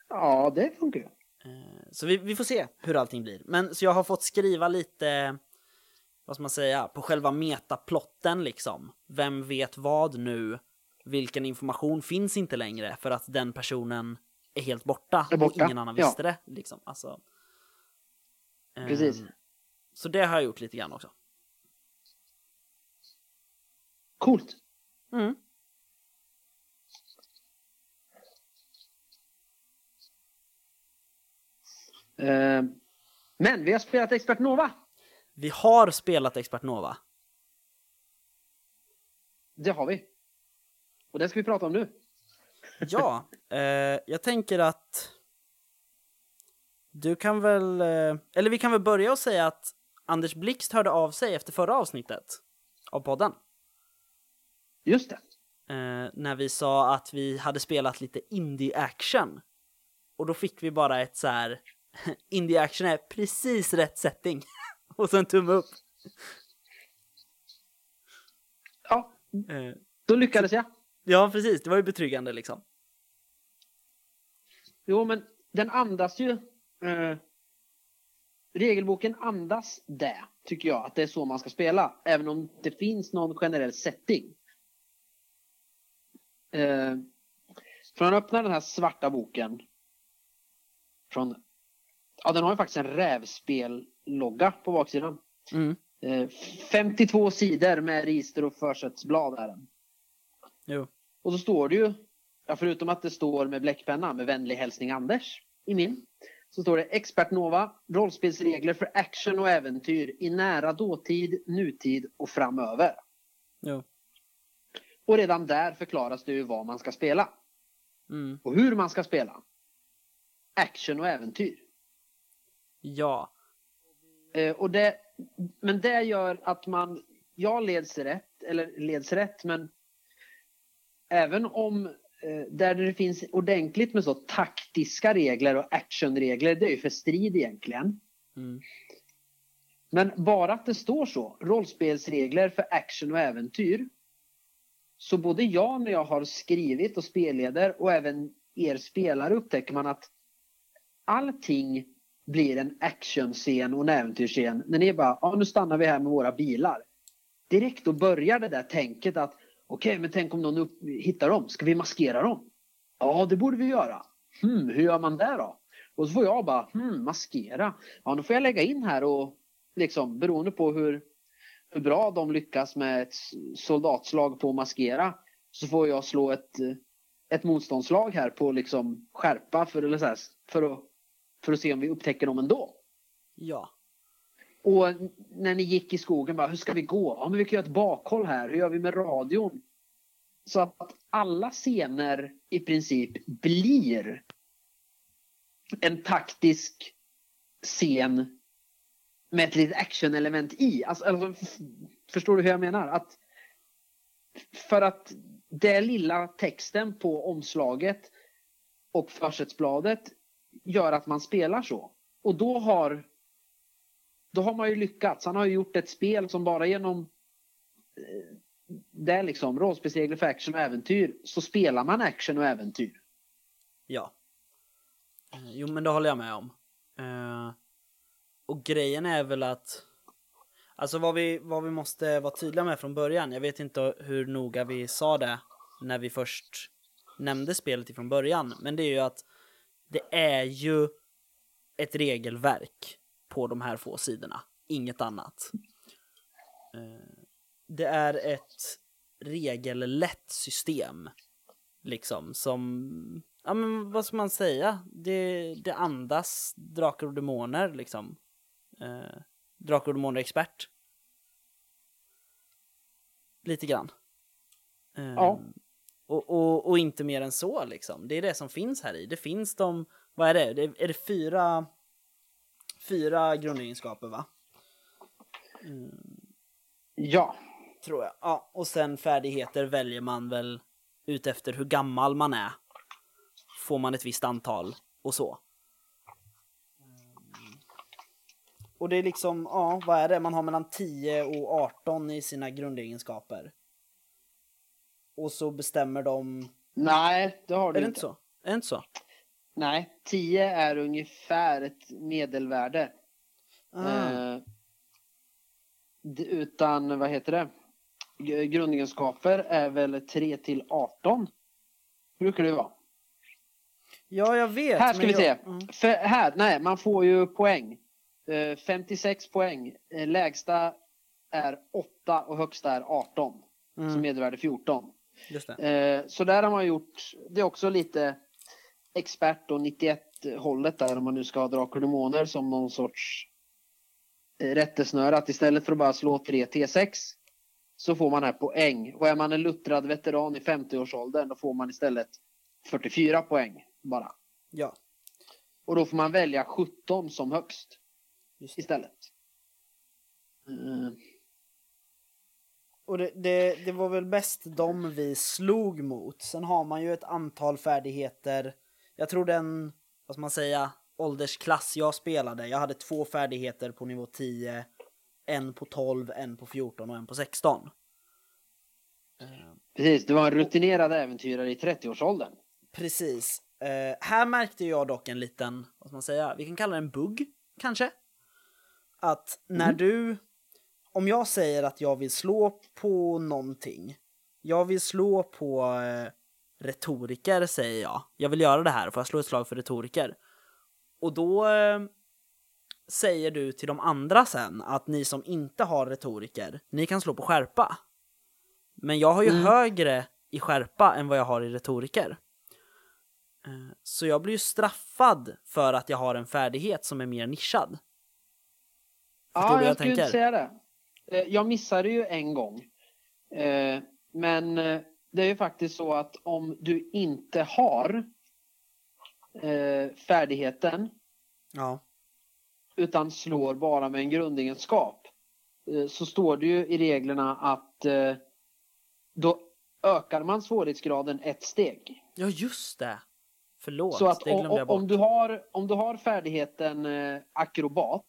Ja, det funkar ju. Eh, så vi, vi, får se hur allting blir. Men så jag har fått skriva lite, vad ska man säga, på själva metaplotten liksom. Vem vet vad nu? Vilken information finns inte längre för att den personen är helt borta, är borta. och ingen annan visste ja. det. Liksom. Alltså, Precis. Um, så det har jag gjort lite grann också. Coolt. Mm. Eh, men vi har spelat Expert Nova. Vi har spelat Expert Nova. Det har vi. Och det ska vi prata om nu. ja, eh, jag tänker att du kan väl, eh, eller vi kan väl börja och säga att Anders Blixt hörde av sig efter förra avsnittet av podden. Just det. Eh, när vi sa att vi hade spelat lite indie action. Och då fick vi bara ett så här indie action är precis rätt setting. och så en tumme upp. Ja, eh, då lyckades jag. Ja, precis. Det var ju betryggande liksom. Jo, men den andas ju... Eh, regelboken andas det, tycker jag, att det är så man ska spela. Även om det finns någon generell setting. Eh, för man öppnar den här svarta boken från Ja, den har ju faktiskt en rävspel-logga på baksidan. Mm. 52 eh, sidor med register och försättsblad är den. Jo. Och så står det ju, ja, förutom att det står med bläckpenna med vänlig hälsning Anders i min, så står det Expert Nova, rollspelsregler för action och äventyr i nära dåtid, nutid och framöver. Jo. Och redan där förklaras det ju vad man ska spela. Mm. Och hur man ska spela. Action och äventyr. Ja. Eh, och det, men det gör att man, jag leds rätt, eller leds rätt, men även om eh, där det finns ordentligt med så taktiska regler och actionregler, det är ju för strid egentligen. Mm. Men bara att det står så, rollspelsregler för action och äventyr. Så både jag när jag har skrivit och spelleder och även er spelare upptäcker man att allting blir en actionscen och en äventyrsscen. När ni bara, ja nu stannar vi här med våra bilar. Direkt då börjar det där tänket att okej, okay, men tänk om någon upp, hittar dem, ska vi maskera dem? Ja, det borde vi göra. Hmm, hur gör man det då? Och så får jag bara, hmm, maskera. Ja, då får jag lägga in här och liksom beroende på hur, hur bra de lyckas med ett soldatslag på att maskera så får jag slå ett, ett motståndslag här på liksom skärpa för, eller så här, för att för att se om vi upptäcker dem ändå. Ja. Och när ni gick i skogen, bara, hur ska vi gå? Ja, men vi kan göra ett bakhåll här. Hur gör vi med radion? Så att alla scener i princip blir en taktisk scen med ett litet actionelement i. Alltså, alltså, förstår du hur jag menar? Att för att den lilla texten på omslaget och försättsbladet gör att man spelar så. Och då har, då har man ju lyckats. Han har ju gjort ett spel som bara genom eh, det liksom, rollspelsregler för action och äventyr, så spelar man action och äventyr. Ja. Eh, jo, men det håller jag med om. Uh, och grejen är väl att Alltså vad vi, vad vi måste vara tydliga med från början, jag vet inte hur noga vi sa det när vi först nämnde spelet ifrån början, men det är ju att det är ju ett regelverk på de här få sidorna, inget annat. Eh, Det är ett regellätt system, liksom, som, ja men vad ska man säga, det, det andas drakar och demoner, liksom. Eh, Drakar och Demoner-expert. Lite grann. Ehm, Ja. Och, och, och inte mer än så liksom. Det är det som finns här i. Det finns de, vad är det? det är, är det fyra, fyra grundegenskaper va? Ja, Tror jag. Ja, och sen färdigheter väljer man väl ut efter hur gammal man är. Får man ett visst antal och så. Mm. Och det är liksom, ja, vad är det? Man har mellan 10 och 18 i sina grundegenskaper. Och så bestämmer de... nej det har Är du det inte. inte så? Är det inte så? Nej, 10 är ungefär ett medelvärde. Ah, Eh, utan, vad heter det? Grundegenskaper är väl 3 till 18. Brukar det vara. ja, jag vet. Här ska vi se. jag- mm. För här, nej, man får ju poäng. Eh, 56 poäng. Eh, Lägsta är 8 och högsta är 18. Så Mm, medelvärde 14. Eh, så där har man gjort, det är också lite expert och 91 hållet där om man nu ska ha drakar och demoner som någon sorts eh, rättesnöre att istället för att bara slå 3 T6 så får man här poäng. Och är man en luttrad veteran i 50-årsåldern då får man istället 44 poäng bara. Ja, Och då får man välja 17 som högst istället. Eh, Och det, det, det var väl bäst de vi slog mot. Sen har man ju ett antal färdigheter. Jag tror den, vad ska man säga, åldersklass jag spelade. Jag hade två färdigheter på nivå 10. En på 12, en på 14 och en på 16. Eh, Precis, du var en rutinerad äventyrare i 30-årsåldern. Precis. Eh, här märkte jag dock en liten, vad ska man säga, vi kan kalla det en bugg, kanske? Att när du, om jag säger att jag vill slå på någonting, jag vill slå på eh, retoriker säger jag, jag vill göra det här, får jag slå ett slag för retoriker? Och då eh, säger du till de andra sen att ni som inte har retoriker, ni kan slå på skärpa. Men jag har ju Mm. högre i skärpa än vad jag har i retoriker. Eh, Så jag blir ju straffad för att jag har en färdighet som är mer nischad. Förstår du Ja, hur jag jag skulle tänker? säga det. Eh, Jag missade ju en gång. Eh, Men eh, det är ju faktiskt så att om du inte har färdigheten Ja. utan slår bara med en grundegenskap så står det ju i reglerna att då ökar man svårighetsgraden ett steg. ja, just det! Förlåt, Så att det glömde om, jag bort. om, du har, om du har färdigheten akrobat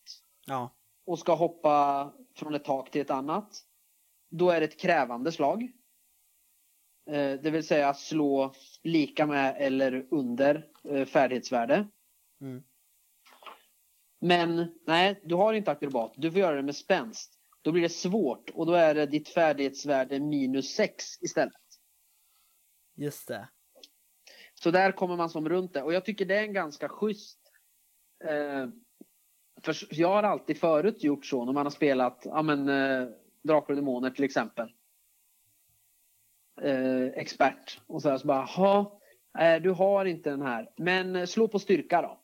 Ja, och ska hoppa från ett tak till ett annat. Då är det ett krävande slag. Eh, Det vill säga slå lika med eller under eh, färdighetsvärde. Mm. Men nej, du har inte akrobat. Du får göra det med spänst. Då blir det svårt och då är det ditt färdighetsvärde minus 6 istället. just det. Så där kommer man som runt det. Och jag tycker det är en ganska schysst. Eh, för jag har alltid förut gjort så när man har spelat ja, men, eh, Drakar och Demoner till exempel. Eh, expert. Och så, här, så bara, ha, eh, du har inte den här. Men eh, slå på styrka då.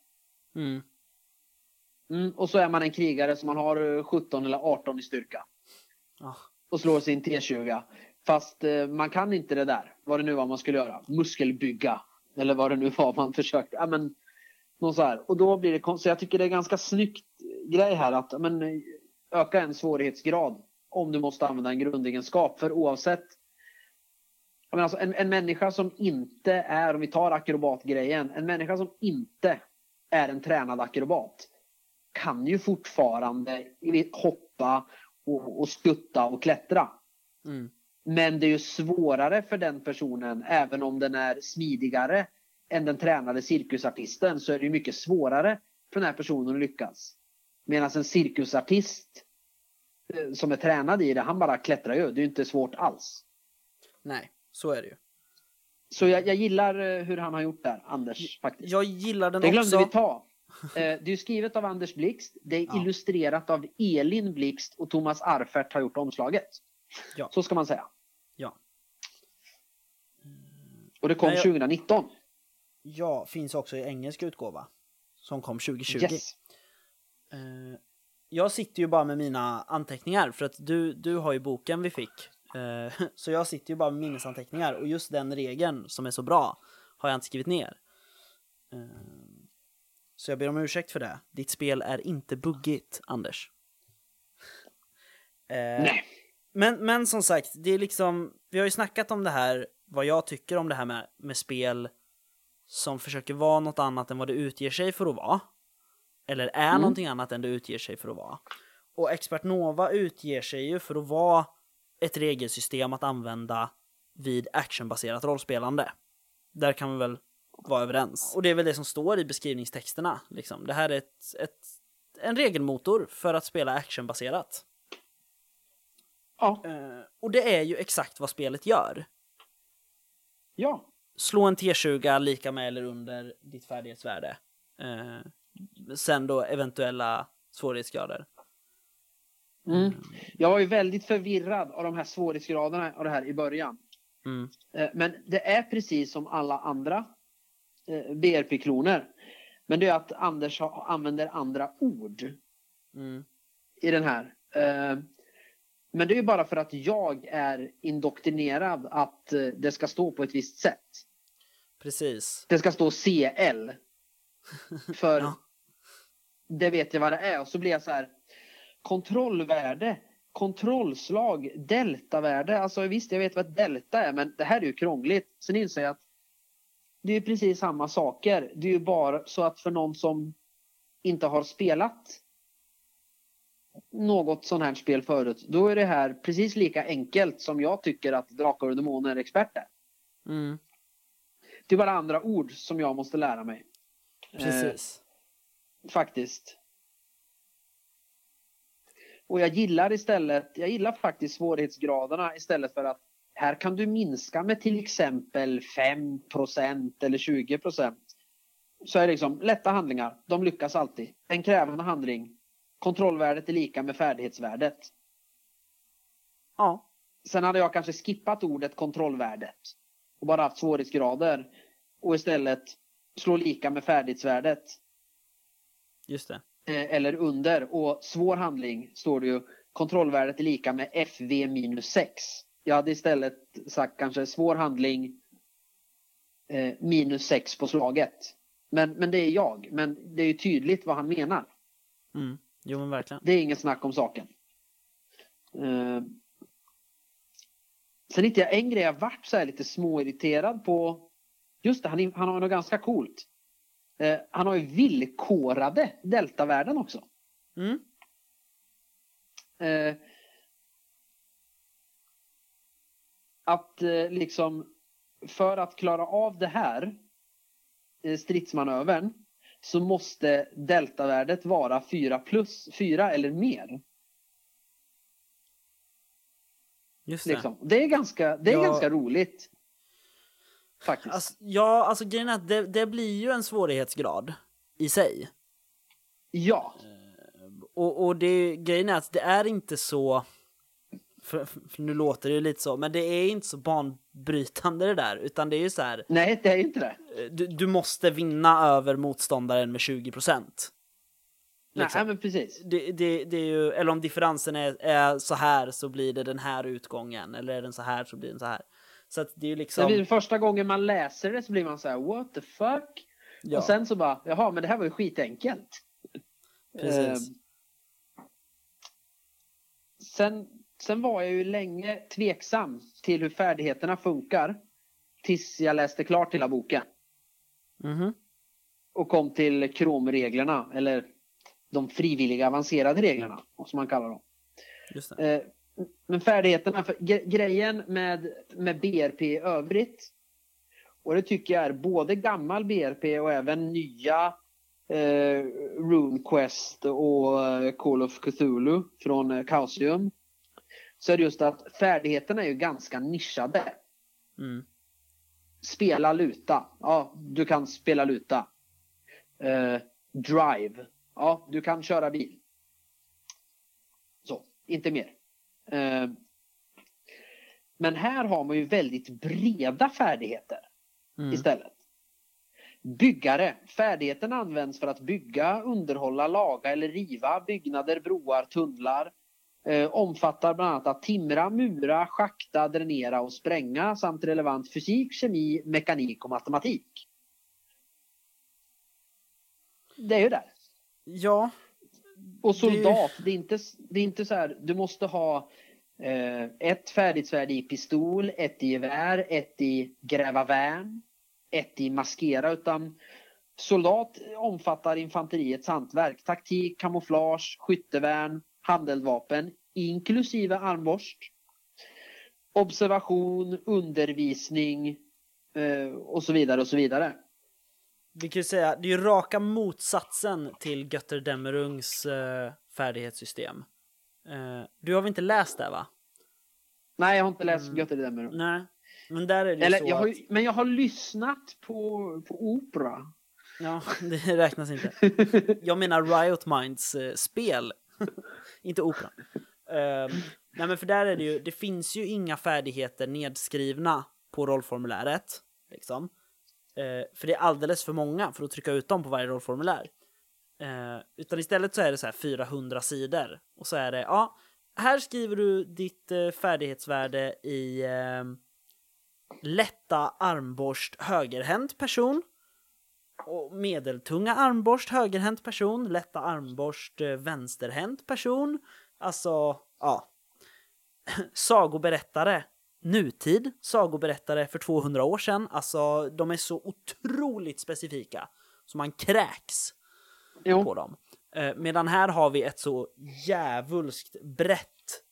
Mm. Mm, och så är man en krigare som man har eh, 17 eller 18 i styrka. Ah, Och slår sin T20. Fast eh, man kan inte det där. Vad det nu var man skulle göra. Muskelbygga. Eller vad det nu var man försökte. Ja, men, någon så här. Och då blir det konstigt. Jag tycker det är ganska snyggt grej här att men, öka en svårighetsgrad. Om du måste använda en grundegenskap. För oavsett. Menar, alltså, en, en människa som inte är, om vi tar akrobatgrejen. En människa som inte är en tränad akrobat. Kan ju fortfarande hoppa och, och skutta och klättra. mm. Men det är ju svårare för den personen, även om den är smidigare än den tränade cirkusartisten, så är det mycket svårare för den här personen att lyckas. Medan en cirkusartist eh, som är tränad i det, han bara klättrar ju. Det är ju inte svårt alls. Nej, så är det ju. Så jag, jag gillar eh, hur han har gjort där, Anders. faktiskt. Jag gillar den Det glömde också. vi ta. Eh, Det är ju skrivet av Anders Blixt. Det är Ja. illustrerat av Elin Blixt och Thomas Arfert har gjort omslaget. Ja. Så ska man säga. Ja. Och det kom jag- 2019. Ja, finns också i engelsk utgåva. Som kom 2020. Yes. Eh, jag sitter ju bara med mina anteckningar för att du, du har ju boken vi fick. Eh, så jag sitter ju bara med minnesanteckningar och just den regeln som är så bra har jag inte skrivit ner. Eh, så jag ber om ursäkt för det. Ditt spel är inte buggigt, Anders. Nej. men, men som sagt, det är liksom, vi har ju snackat om det här, vad jag tycker om det här med, med spel som försöker vara något annat än vad det utger sig för att vara. Eller är Mm. någonting annat än det utger sig för att vara. Och Expert Nova utger sig ju för att vara ett regelsystem att använda vid actionbaserat rollspelande. Där kan vi väl vara överens. Och det är väl det som står i beskrivningstexterna. Liksom. Det här är ett, ett, en regelmotor för att spela actionbaserat. Ja. Eh, och det är ju exakt vad spelet gör. ja. Slå en T20 lika med eller under ditt färdighetsvärde. Eh, sen då eventuella svårighetsgrader. Mm. Jag var ju väldigt förvirrad av de här svårighetsgraderna och det här i början. Mm. Eh, Men det är precis som alla andra eh, BRP-kloner. Men det är att Anders använder andra ord Mm. i den här. Eh, Men det är ju bara för att jag är indoktrinerad att det ska stå på ett visst sätt. Precis. Det ska stå CL. För Ja. det vet jag vad det är. Och så blir jag så här. Kontrollvärde, kontrollslag, deltavärde. Alltså visst, jag vet vad delta är, men det här är ju krångligt. Sen inser jag att det är precis samma saker. Det är ju bara så att för någon som inte har spelat något sånt här spel förut, då är det här precis lika enkelt som jag tycker att Drakar och Demoner är. Mm. Det är bara andra ord som jag måste lära mig. Precis. Eh, faktiskt. Och jag gillar istället, jag gillar faktiskt svårighetsgraderna istället för att här kan du minska med till exempel 5% eller 20% Så är det liksom lätta handlingar, de lyckas alltid. En krävande handling, kontrollvärdet är lika med färdighetsvärdet. Ja. Sen hade jag kanske skippat ordet kontrollvärdet och bara haft svårighetsgrader och istället slå lika med färdighetsvärdet Just det. eh, eller under. Och svår handling står det ju kontrollvärdet är lika med FV minus 6. Jag hade istället sagt kanske svår handling eh, minus 6 på slaget. Men, men det är jag. Men det är ju tydligt vad han menar. Mm. Jo men verkligen. Det är inget snack om saken. Eh, sen hittade jag en grej jag vart så lite småirriterad på. Just det, han, han har något ganska coolt. Eh, han har ju villkorade deltavärden också. Mm. Eh, att eh, liksom för att klara av det här eh, stridsmanövern så måste deltavärdet vara 4 plus 4 eller mer. Just det. Liksom. Det är ganska, det är Ja. ganska roligt. Faktiskt. Alltså, ja, alltså grejen är att det, det blir ju en svårighetsgrad i sig. ja. Och, och det, grejen är att det är inte så, för, för nu låter det ju lite så, men det är inte så banbrytande det där, utan det är ju så här, Nej, det är inte det. eh, du, du måste vinna över motståndaren med 20 procent. Liksom. Nej, men precis. Det, det, det är ju, eller om differensen är, är så här så blir det den här utgången, eller är den så här så blir den så här. Så att det är ju liksom... det första gången man läser det så blir man så här: what the fuck? Ja, Och sen så bara, jaha, men det här var ju skitenkelt. precis. Eh, sen, sen var jag ju länge tveksam till hur färdigheterna funkar. Tills jag läste klart hela boken. Mhm. Och kom till kromreglerna, eller de frivilliga avancerade reglerna, som man kallar dem. Just det. Eh, men färdigheterna, för gre- grejen med, med BRP i övrigt och det tycker jag är både gammal BRP och även nya eh, RuneQuest och eh, Call of Cthulhu från eh, Chaosium så är det just att färdigheterna är ju ganska nischade. Mm. Spela luta. Ja, du kan spela luta. Eh, drive. Ja, du kan köra bil. Så, inte mer. Eh, men här har man ju väldigt breda färdigheter Mm. istället. Byggare. Färdigheten används för att bygga, underhålla, laga eller riva byggnader, broar, tunnlar. Eh, omfattar bland annat att timra, mura, schakta, dränera och spränga samt relevant fysik, kemi, mekanik och matematik. Det är ju där. Ja, Och soldat, det är inte, det är inte så här, du måste ha eh, ett färdigt svärd i pistol, ett i gevär, ett i gräva värn, ett i maskera, utan soldat omfattar infanteriets hantverk, taktik, kamouflage, skyttevärn, handeldvapen, inklusive armborst, observation, undervisning eh, och så vidare och så vidare. Vi kan ju säga, det är ju raka motsatsen till Götterdämmerungs eh, färdighetssystem. Eh, du har väl inte läst det va? Nej, jag har inte läst Mm. Götterdämmer. Nej, men där är det ju Eller, så jag har, att... ju- men jag har lyssnat på, på opera. Ja, det räknas inte. Jag menar Riot Minds eh, spel, inte opera. Ehm, nej men för där är det ju, det finns ju inga färdigheter nedskrivna på rollformuläret. Liksom. Eh, för det är alldeles för många för att trycka ut dem på varje rollformulär. Eh, utan istället så är det så här 400 sidor. Och så är det, ja, här skriver du ditt eh, färdighetsvärde i eh, lätta armborst högerhänt person och medeltunga armborst högerhänt person, lätta armborst eh, vänsterhänt person. Alltså, ja. Sagoberättare nutid, sagoberättare för 200 år sedan. Alltså, de är så otroligt specifika. Så man kräks på Jo, dem. Eh, medan här har vi ett så jävulskt brett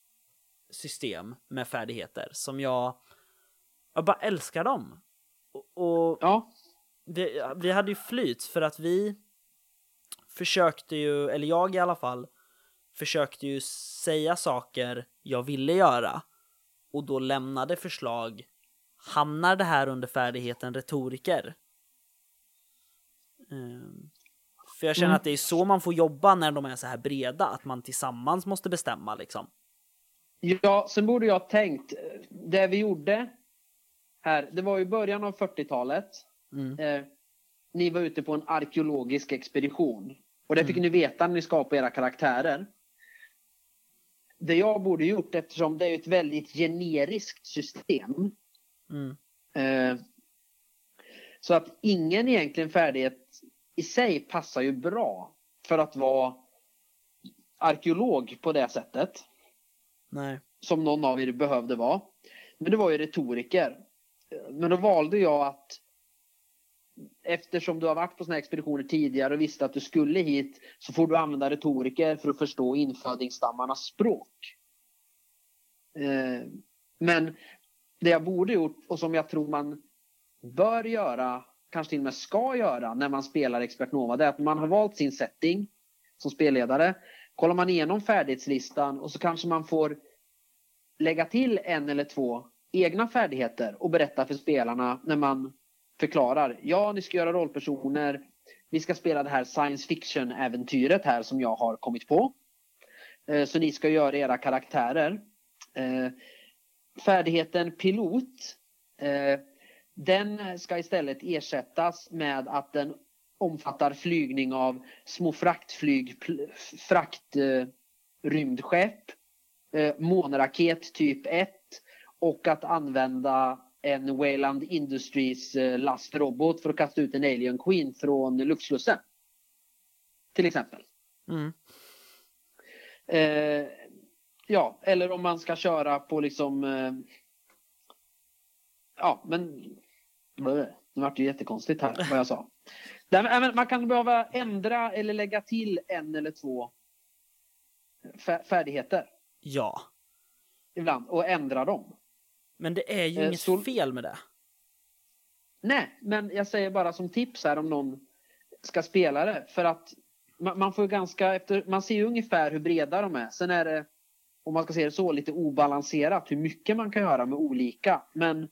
system med färdigheter som jag, jag bara älskar dem. Och, och ja. det, vi hade ju flyt för att vi försökte ju, eller jag i alla fall, försökte ju säga saker jag ville göra och då lämnade förslag. Hamnar det här under färdigheten retoriker? Ehm, för jag känner Mm. att det är så man får jobba när de är så här breda, att man tillsammans måste bestämma liksom. ja, sen borde jag ha tänkt, eh, det vi gjorde här, det var ju början av 40-talet. Mm. Eh, ni var ute på en arkeologisk expedition. Och det fick Mm. ni veta när ni skapade era karaktärer. Det jag borde gjort, eftersom det är ett väldigt generiskt system, Mm. Eh, så att ingen egentligen färdighet i sig passar ju bra för att vara arkeolog på det sättet. Nej. Som någon av er behövde vara. Men det var ju retoriker. Men då valde jag att eftersom du har varit på såna här expeditioner tidigare och visste att du skulle hit så får du använda retoriker för att förstå infödingsstammarnas språk. Eh, Men det jag borde gjort och som jag tror man bör göra, kanske till och med ska göra när man spelar Expert Nova, det är att man har valt sin setting som spelledare. Kollar man igenom färdighetslistan och så kanske man får lägga till en eller två egna färdigheter och berätta för spelarna när man förklarar. Ja, ni ska göra rollpersoner. Vi ska spela det här science fiction-äventyret här som jag har kommit på. Eh, så ni ska göra era karaktärer. Eh, färdigheten pilot eh, den ska istället ersättas med att den omfattar flygning av små fraktflyg, fraktrymdskepp, frakt, rymdskepp, månraket typ 1 och att använda en Wayland Industries eh, lastrobot för att kasta ut en Alien Queen från Luxslussen. Till exempel. Mm. Eh, ja, eller om man ska köra på liksom... Eh, ja, men... Nu vart det ju jättekonstigt här vad jag sa. Man kan behöva ändra eller lägga till en eller två fär- färdigheter Ja. ibland och ändra dem. Men det är ju Eh, inget sol- fel med det. Nej, men jag säger bara som tips här om någon ska spela det. För att man, man får ganska, efter, man ser ju ungefär hur breda de är. Sen är det, om man ska se det så, lite obalanserat hur mycket man kan göra med olika. Men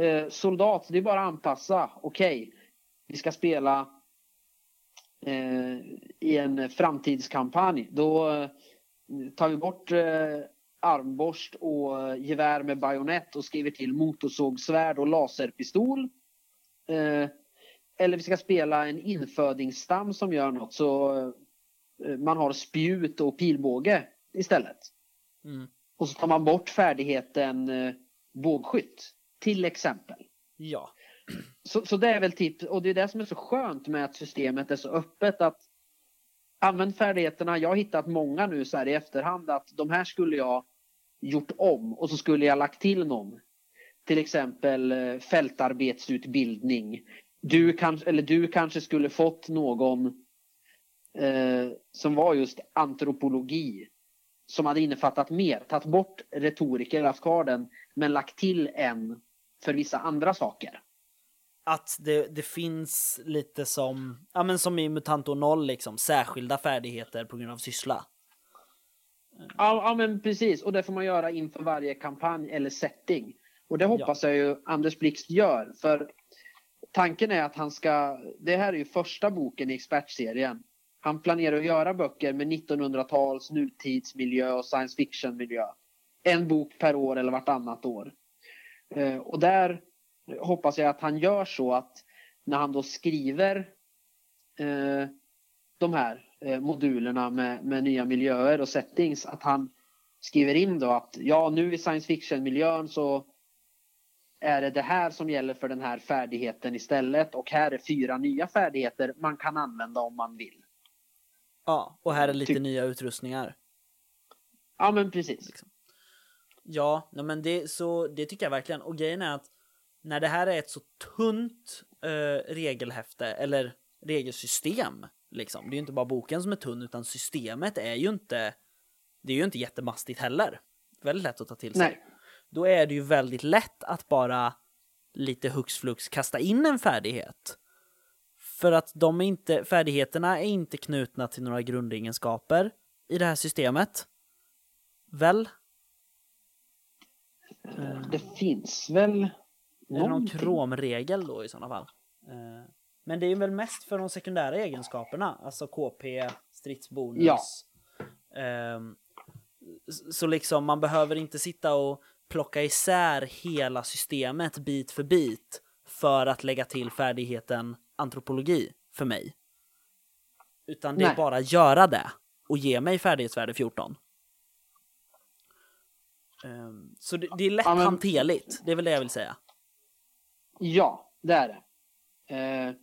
eh, soldat, det är bara att anpassa. Okej, okay, vi ska spela eh, i en framtidskampanj. Då eh, tar vi bort eh, armborst och gevär med bajonett och skriver till motorsågsvärd och laserpistol. Eh, eller vi ska spela en infödingsstam som gör något så eh, man har spjut och pilbåge istället. Mm. Och så tar man bort färdigheten eh, bågskytt till exempel. Ja. Så, så det är väl tips och det är det som är så skönt med att systemet är så öppet att använd färdigheterna. Jag har hittat många nu så här i efterhand att de här skulle jag gjort om och så skulle jag lagt till någon. Till exempel eh, fältarbetsutbildning. Du, kan, eller du kanske skulle fått någon eh, som var just antropologi som hade innefattat mer, tagit bort retoriker, haft kvar den, men lagt till en för vissa andra saker. Att det, det finns lite som, ja men som i Mutanto 0 liksom, särskilda färdigheter på grund av syssla. Ja, ja, men precis. Och det får man göra inför varje kampanj eller setting. Och det hoppas ja. jag ju Anders Blixt gör. För tanken är att han ska... Det här är ju första boken i expertserien. Han planerar att göra böcker med 1900-tals, nutidsmiljö och science fiction-miljö. En bok per år eller vartannat år. Eh, och där hoppas jag att han gör så att när han då skriver eh, de här modulerna med, med nya miljöer och settings att han skriver in då att ja nu i science fiction-miljön så är det det här som gäller för den här färdigheten istället och här är fyra nya färdigheter man kan använda om man vill. Ja, och här är lite Ty nya utrustningar. Ja, men precis. Liksom. Ja, men det, så, det tycker jag verkligen. Och grejen är att när det här är ett så tunt eh, regelhäfte eller regelsystem Liksom. Det är ju inte bara boken som är tunn, utan systemet är ju inte... Det är ju inte jättemastigt heller. Väldigt lätt att ta till sig. Nej. Då är det ju väldigt lätt att bara lite hux flux kasta in en färdighet. För att de inte, färdigheterna är inte knutna till några grundegenskaper i det här systemet. Väl? Det finns väl. Är det någon kromregel då i sådana fall? Men det är väl mest för de sekundära egenskaperna, alltså KP, stridsbonus. Ja. Um, så liksom man behöver inte sitta och plocka isär hela systemet bit för bit för att lägga till färdigheten antropologi för mig. Utan det Nej. är bara göra det och ge mig färdighetsvärde 14. Um, ehm, så det, det, är lätt ja, men... hanterligt, det är väl det jag vill säga. Ja, det är det. Uh,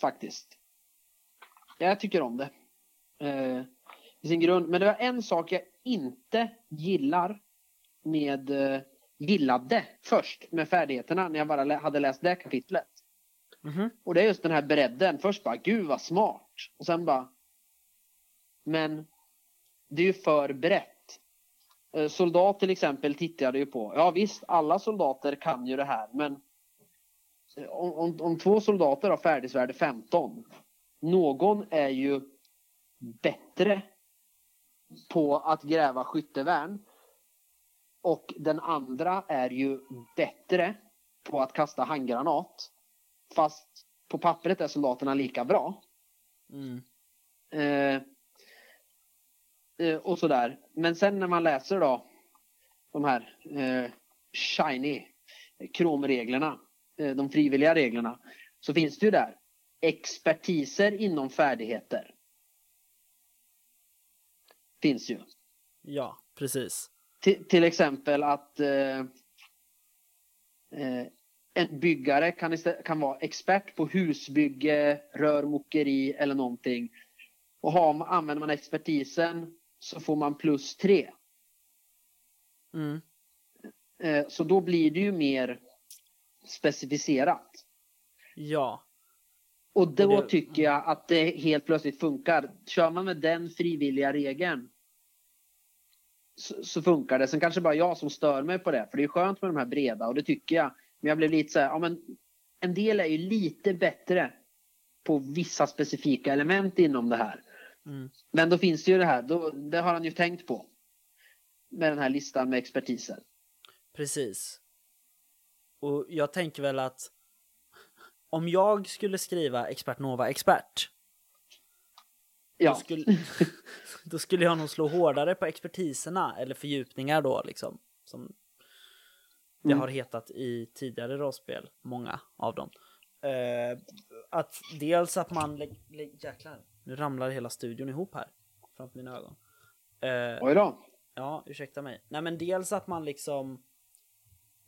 faktiskt. Jag tycker om det. Eh, I sin grund. Men det var en sak jag inte gillar med eh, gillade först med färdigheterna när jag bara hade läst det kapitlet. Mm -hmm. Och det är just den här bredden. Först bara, gud vad smart. Och sen bara, men det är ju för brett. Eh, soldat till exempel tittade ju på. Ja visst, alla soldater kan ju det här, men om, om, om två soldater har färdighetsvärde 15. Någon är ju bättre på att gräva skyttevärn. Och den andra är ju bättre på att kasta handgranat. Fast på pappret är soldaterna lika bra. Mm. Eh, eh, och sådär. Men sen när man läser då de här eh, shiny kromreglerna de frivilliga reglerna, så finns det ju där expertiser inom färdigheter. Finns ju. Ja, precis. T till exempel att eh, eh, en byggare kan, kan vara expert på husbygge, rörmokeri eller någonting. Och har, använder man expertisen så får man plus tre. Mm. Eh, så då blir det ju mer specificerat. Ja. Och då det... tycker jag att det helt plötsligt funkar. Kör man med den frivilliga regeln så, så, funkar det. Sen kanske bara jag som stör mig på det. För det är skönt med de här breda och det tycker jag. Men jag blev lite så här, ja men en del är ju lite bättre på vissa specifika element inom det här. Mm. Men då finns det ju det här, då, det har han ju tänkt på. Med den här listan med expertiser. Precis. Och jag tänker väl att om jag skulle skriva expert Nova expert då, Ja, skulle, då skulle jag nog slå hårdare på expertiserna eller fördjupningar då liksom. Som det Mm. har hetat i tidigare rollspel, många av dem. Eh, att dels att man... Lä- lä- jäklar, nu ramlar hela studion ihop här framför mina ögon. Eh, oj då. Ja, ursäkta mig. Nej men dels att man liksom...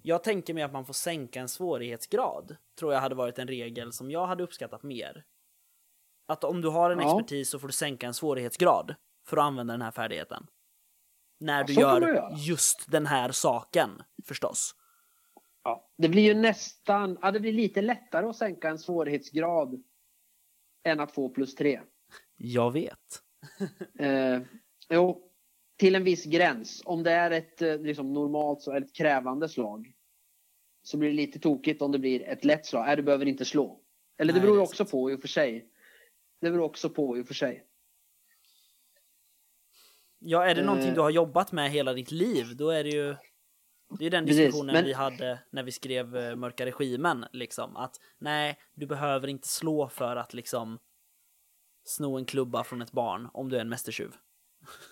Jag tänker mig att man får sänka en svårighetsgrad. Tror jag hade varit en regel som jag hade uppskattat mer. Att om du har en Ja. expertis så får du sänka en svårighetsgrad för att använda den här färdigheten. När du så kan gör just den här saken, förstås. Ja. Det blir ju nästan, ja det blir lite lättare att sänka en svårighetsgrad än att få plus tre. Jag vet. Eh, jo, till en viss gräns. Om det är ett eh, liksom, normalt så, ett krävande slag så blir det lite tokigt om det blir ett lätt slag. Nej, du behöver inte slå. Eller det Nej, beror det också på i och för sig. Det beror också på i och för sig. Ja, är det någonting Eh. du har jobbat med hela ditt liv, då är det ju... Det är den Precis, diskussionen men- vi hade när vi skrev eh, Mörka Regimen, liksom. Att nej, du behöver inte slå för att liksom sno en klubba från ett barn om du är en mästertjuv.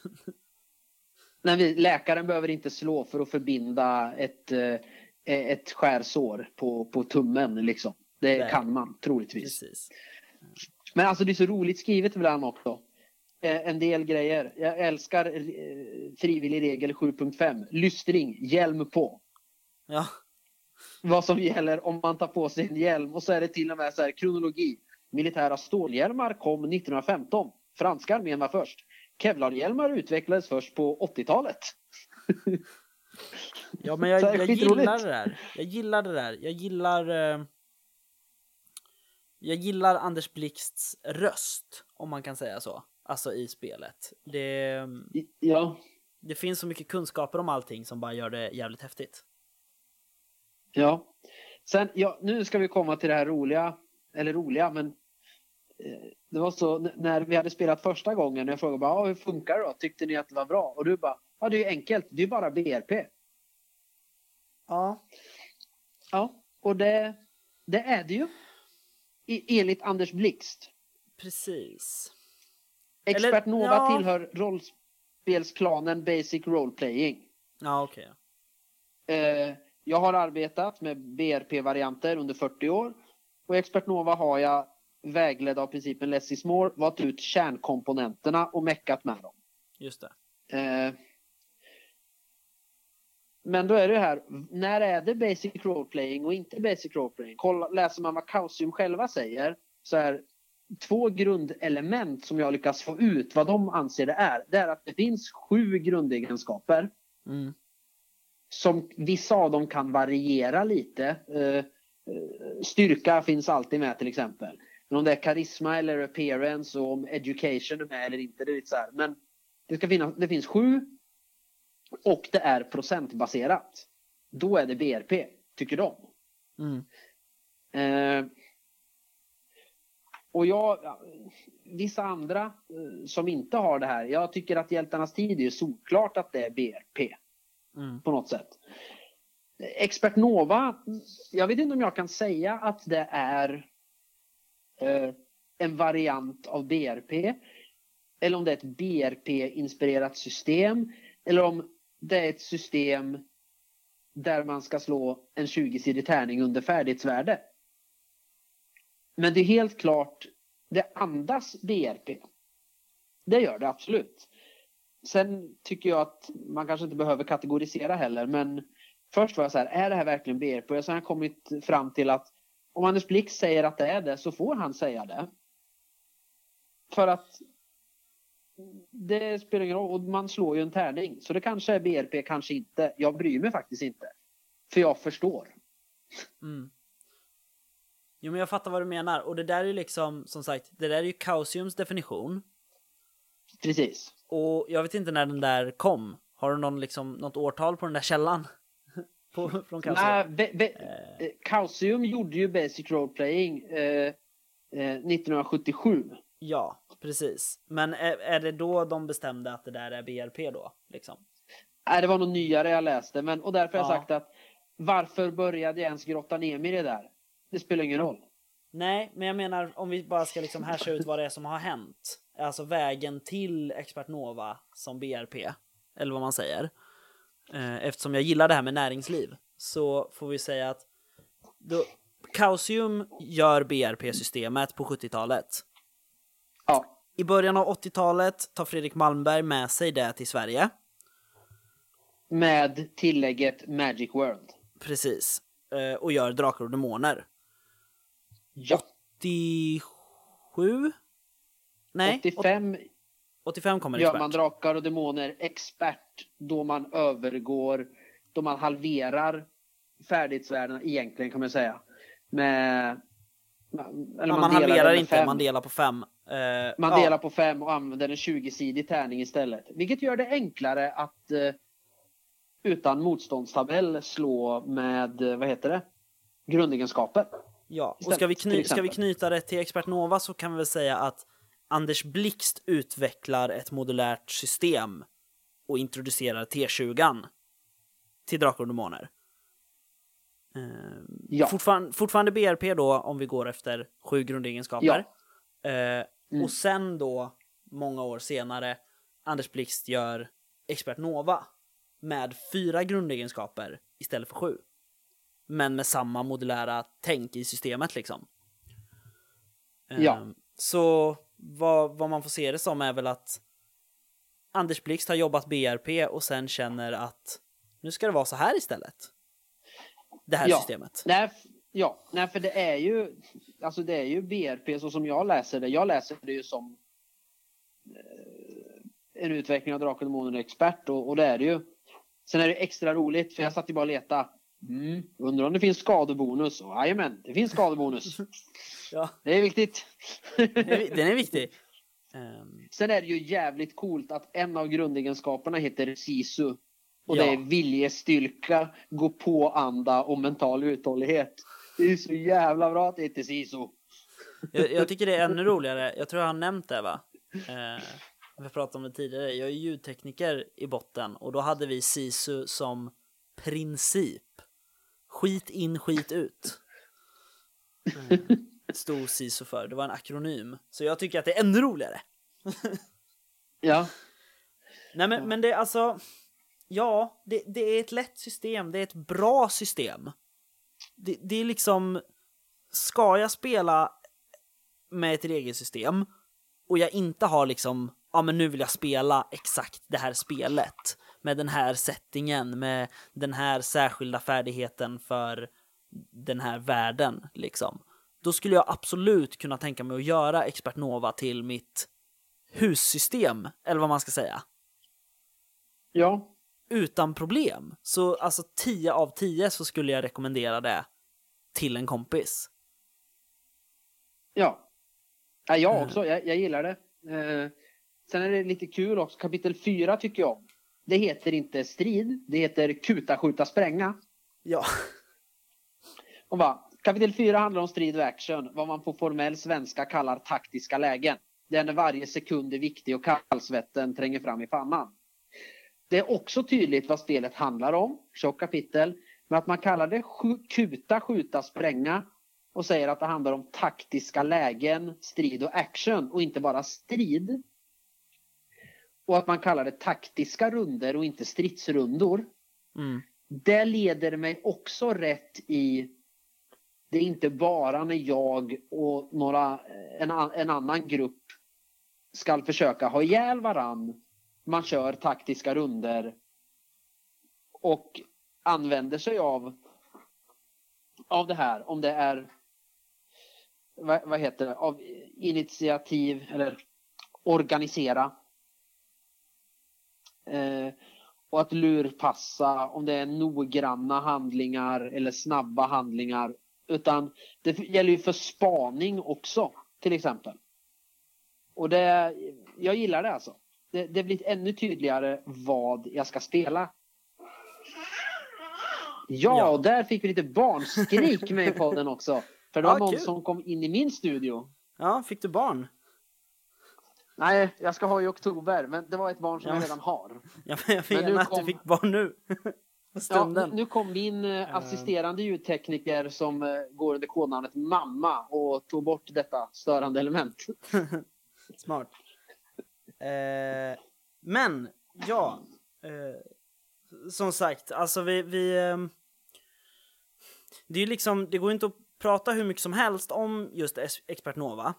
Nej, vi, läkaren behöver inte slå för att förbinda ett, eh, ett skärsår på, på tummen. Liksom. Det Nej. kan man troligtvis. Precis. Men alltså det är så roligt skrivet ibland också. Eh, en del grejer. Jag älskar eh, frivillig regel 7.5. Lystring, hjälm på. Ja, Vad som gäller om man tar på sig en hjälm. Och så är det till och med så här kronologi. Militära stålhjälmar kom 1915. Franska armén var först. Kevlarhjälmar utvecklades först på 80-talet. ja men jag, jag gillar det där. Jag gillar det där. Jag gillar... Eh, jag gillar Anders Blixts röst, om man kan säga så. Alltså i spelet. Det, Ja, det finns så mycket kunskaper om allting som bara gör det jävligt häftigt. Ja. Sen, ja, nu ska vi komma till det här roliga, eller roliga, men det var så när vi hade spelat första gången, jag frågade bara, "Ja, hur funkar det då? Tyckte ni att det var bra? Och du bara, ja det är ju enkelt, det är bara BRP. Ja. Ja, och det, det är det ju. I, enligt Anders Blixt. Precis. Expert Eller, Nova ja. tillhör rollspelsklanen Basic Role Playing. Ja, okej. Eh, jag har arbetat med BRP-varianter under 40 år. Och Expert Nova har jag, vägledd av principen less is more, valt ut kärnkomponenterna och meckat med dem. Just det. Eh, men då är det här, när är det basic role playing och inte basic role playing? Kolla, läser man vad Kausium själva säger så är två grundelement som jag lyckas få ut vad de anser det är. Det är att det finns sju grundegenskaper Mm. som vissa av dem kan variera lite. Eh, eh, styrka finns alltid med till exempel. Men om det är karisma eller appearance och om education är med eller inte, det är lite så här. Men det, ska finnas, det finns sju och det är procentbaserat. Då är det BRP, tycker de. Mm. Eh, och jag, ja, vissa andra eh, som inte har det här, jag tycker att Hjältarnas tid är solklart att det är BRP Mm. på något sätt. Expert Nova, jag vet inte om jag kan säga att det är Eh, en variant av BRP. Eller om det är ett BRP-inspirerat system. Eller om det är ett system där man ska slå en 20-sidig tärning under färdighetsvärde. Men det är helt klart, det andas BRP. Det gör det absolut. Sen tycker jag att man kanske inte behöver kategorisera heller, men först var jag så här, är det här verkligen BRP? Och sen har jag kommit fram till att om Anders Blix säger att det är det så får han säga det. För att det spelar ingen roll, och man slår ju en tärning. Så det kanske är BRP, kanske inte. Jag bryr mig faktiskt inte. För jag förstår. Mm. Jo men jag fattar vad du menar och det där är ju liksom som sagt det där är ju Kausiums definition och jag vet inte när den där kom. Har du någon liksom något årtal på den där källan? På, från Kaosium. Nej, be, be, Eh, eh, Chaosium gjorde ju Basic Role Playing eh, eh, 1977. ja, precis. Men är, är det då de bestämde att det där är BRP då? Liksom? Nej, det var nog nyare jag läste. Men, och därför har jag Ja. sagt att varför började jag ens grotta ner mig i det där? Det spelar ingen roll. Nej, men jag menar om vi bara ska liksom hasha ut vad det är som har hänt. Alltså vägen till Expert Nova som BRP, eller vad man säger. Eh, Eftersom jag gillar det här med näringsliv så får vi säga att då, Chaosium gör BRP-systemet på 70-talet. Ja, I början av 80-talet tar Fredrik Malmberg med sig det till Sverige. med tillägget Magic World. Precis. Eh, Och gör Drakar och Demoner. Ja, 87? Nej, 85 85 kommer gör Expert. man Drakar och Demoner expert då man övergår, då man halverar färdighetsvärdena egentligen kan man säga. Med, eller man, delar halverar inte, fem. man delar på fem. Eh, Man ja, delar på fem och använder en 20-sidig tärning istället. Vilket gör det enklare att eh, utan motståndstabell slå med, eh, vad heter det, grundegenskaper. Ja, och ska vi, kny- ska vi knyta det till Expert Nova så kan vi väl säga att Anders Blixt utvecklar ett modulärt system och introducerar T20 till Drakar och Demoner. Eh, Ja. fortfarande, fortfarande BRP då, om vi går efter sju grundegenskaper. Eh, Mm. Och sen då, många år senare, Anders Blixt gör Expert Nova med fyra grundegenskaper istället för sju. Men med samma modulära tänk i systemet liksom. Ja. Ehm, Så vad, vad man får se det som är väl att Anders Blixt har jobbat BRP och sen känner att nu ska det vara så här istället. Det här Ja. systemet. Nej, ja, nej, för det är ju, alltså det är ju BRP så som jag läser det. Jag läser det ju som eh, en utveckling av Drakar och Demoner expert och, och det är det ju. Sen är det extra roligt för jag satt ju bara och letade. Mm, undrar om det finns skadebonus? Jajamän, det finns skadebonus. Ja, Det är viktigt. den är, viktig. Ehm, Sen är det ju jävligt coolt att en av grundegenskaperna heter Sisu. Och Ja. det är viljestyrka, gå på anda och mental uthållighet. Det är så jävla bra att det heter Sisu. Jag, jag tycker det är ännu roligare, jag tror jag har nämnt det va? Eh, vi pratat om det tidigare, jag är ljudtekniker i botten och då hade vi SISU som princip. Skit in, skit ut. Eh, stod SISU för, det var en akronym. Så jag tycker att det är ännu roligare. Ja, Nej men, men det är alltså, ja, det, det är ett lätt system, det är ett bra system. Det, det är liksom, ska jag spela med ett regelsystem och jag inte har liksom, ja men nu vill jag spela exakt det här spelet med den här settingen, med den här särskilda färdigheten för den här världen liksom. Då skulle jag absolut kunna tänka mig att göra Expert Nova till mitt hussystem, eller vad man ska säga ja, utan problem. Så alltså 10 av 10 så skulle jag rekommendera det till en kompis. ja. ja jag Mm. också, jag, jag gillar det. Eh, sen är det lite kul också, kapitel 4 tycker jag om. Det heter inte strid, det heter kuta, skjuta, spränga. Ja. Och bara, kapitel 4 handlar om strid och action, vad man på formell svenska kallar taktiska lägen. Det är när varje sekund är viktig och kallsvetten tränger fram i pannan. Det är också tydligt vad spelet handlar om, tjockt kapitel, men att man kallar det kuta, skjuta, spränga och säger att det handlar om taktiska lägen, strid och action och inte bara strid. Och att man kallar det taktiska runder och inte stridsrundor. Mm. Det leder mig också rätt i det är inte bara när jag och några, en, en annan grupp ska försöka ha ihjäl varann. Man kör taktiska runder. Och använder sig av av det här. Om det är vad, vad heter det, av initiativ eller organisera och att lurpassa om det är noggranna handlingar eller snabba handlingar. Utan det gäller ju för spaning också till exempel. Och det, jag gillar det alltså. Det, det blir ännu tydligare vad jag ska spela. Ja, Ja. och där fick vi lite barnskrik med i podden också. För det Ja, var någon kul. som kom in i min studio. Ja, fick du barn? Nej, jag ska ha i oktober, men det var ett barn som Ja. jag redan har. Jag, jag Men nu menar att kom- du fick barn nu. Ja, nu kom min eh, assisterande ljudtekniker som eh, går under kodnamnet mamma och tog bort detta störande element. Smart. Eh, men, ja. Eh, som sagt, alltså vi... vi ehm, det är liksom, det går inte att prata hur mycket som helst om just Expert Nova.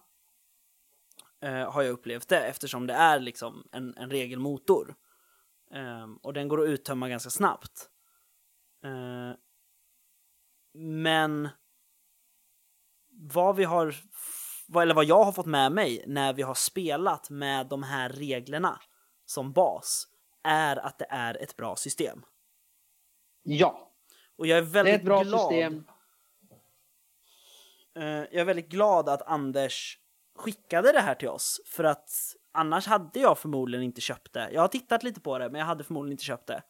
Eh, har jag upplevt det eftersom det är liksom en, en regelmotor. Ehm, och den går att uttömma ganska snabbt. Eh, men vad vi har, vad- eller vad jag har fått med mig när vi har spelat med de här reglerna som bas är att det är ett bra system. Ja, Och jag är det väldigt är ett bra glad. system. Eh, jag är väldigt glad att Anders skickade det här till oss för att annars hade jag förmodligen inte köpt det. Jag har tittat lite på det men jag hade förmodligen inte köpt det.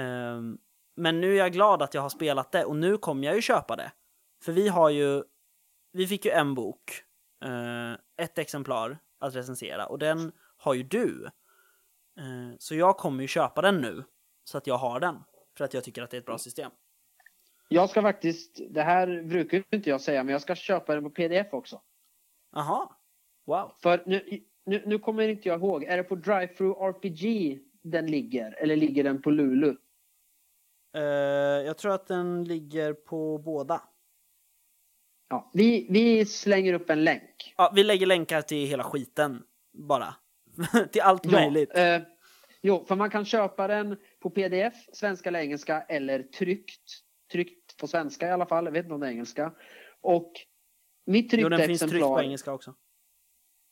Um, men nu är jag glad att jag har spelat det och nu kommer jag ju köpa det. För vi har ju, vi fick ju en bok, uh, ett exemplar att recensera och den har ju du. Uh, så jag kommer ju köpa den nu så att jag har den. För att jag tycker att det är ett bra system. Jag ska faktiskt, det här brukar inte jag säga, men jag ska köpa den på pdf också. Aha, wow. För nu, nu, nu kommer inte jag ihåg, är det på Drive-Thru RPG den ligger? Eller ligger den på Lulu? Eh, jag tror att den ligger på båda. Ja, vi, vi slänger upp en länk. Ja, vi lägger länkar till hela skiten bara. till allt möjligt. Eh, jo, för man kan köpa den på pdf, svenska eller engelska, eller tryckt. Tryckt på svenska i alla fall, jag vet inte om det är engelska. Och mitt Jo, tryckta den finns tryckt på engelska också.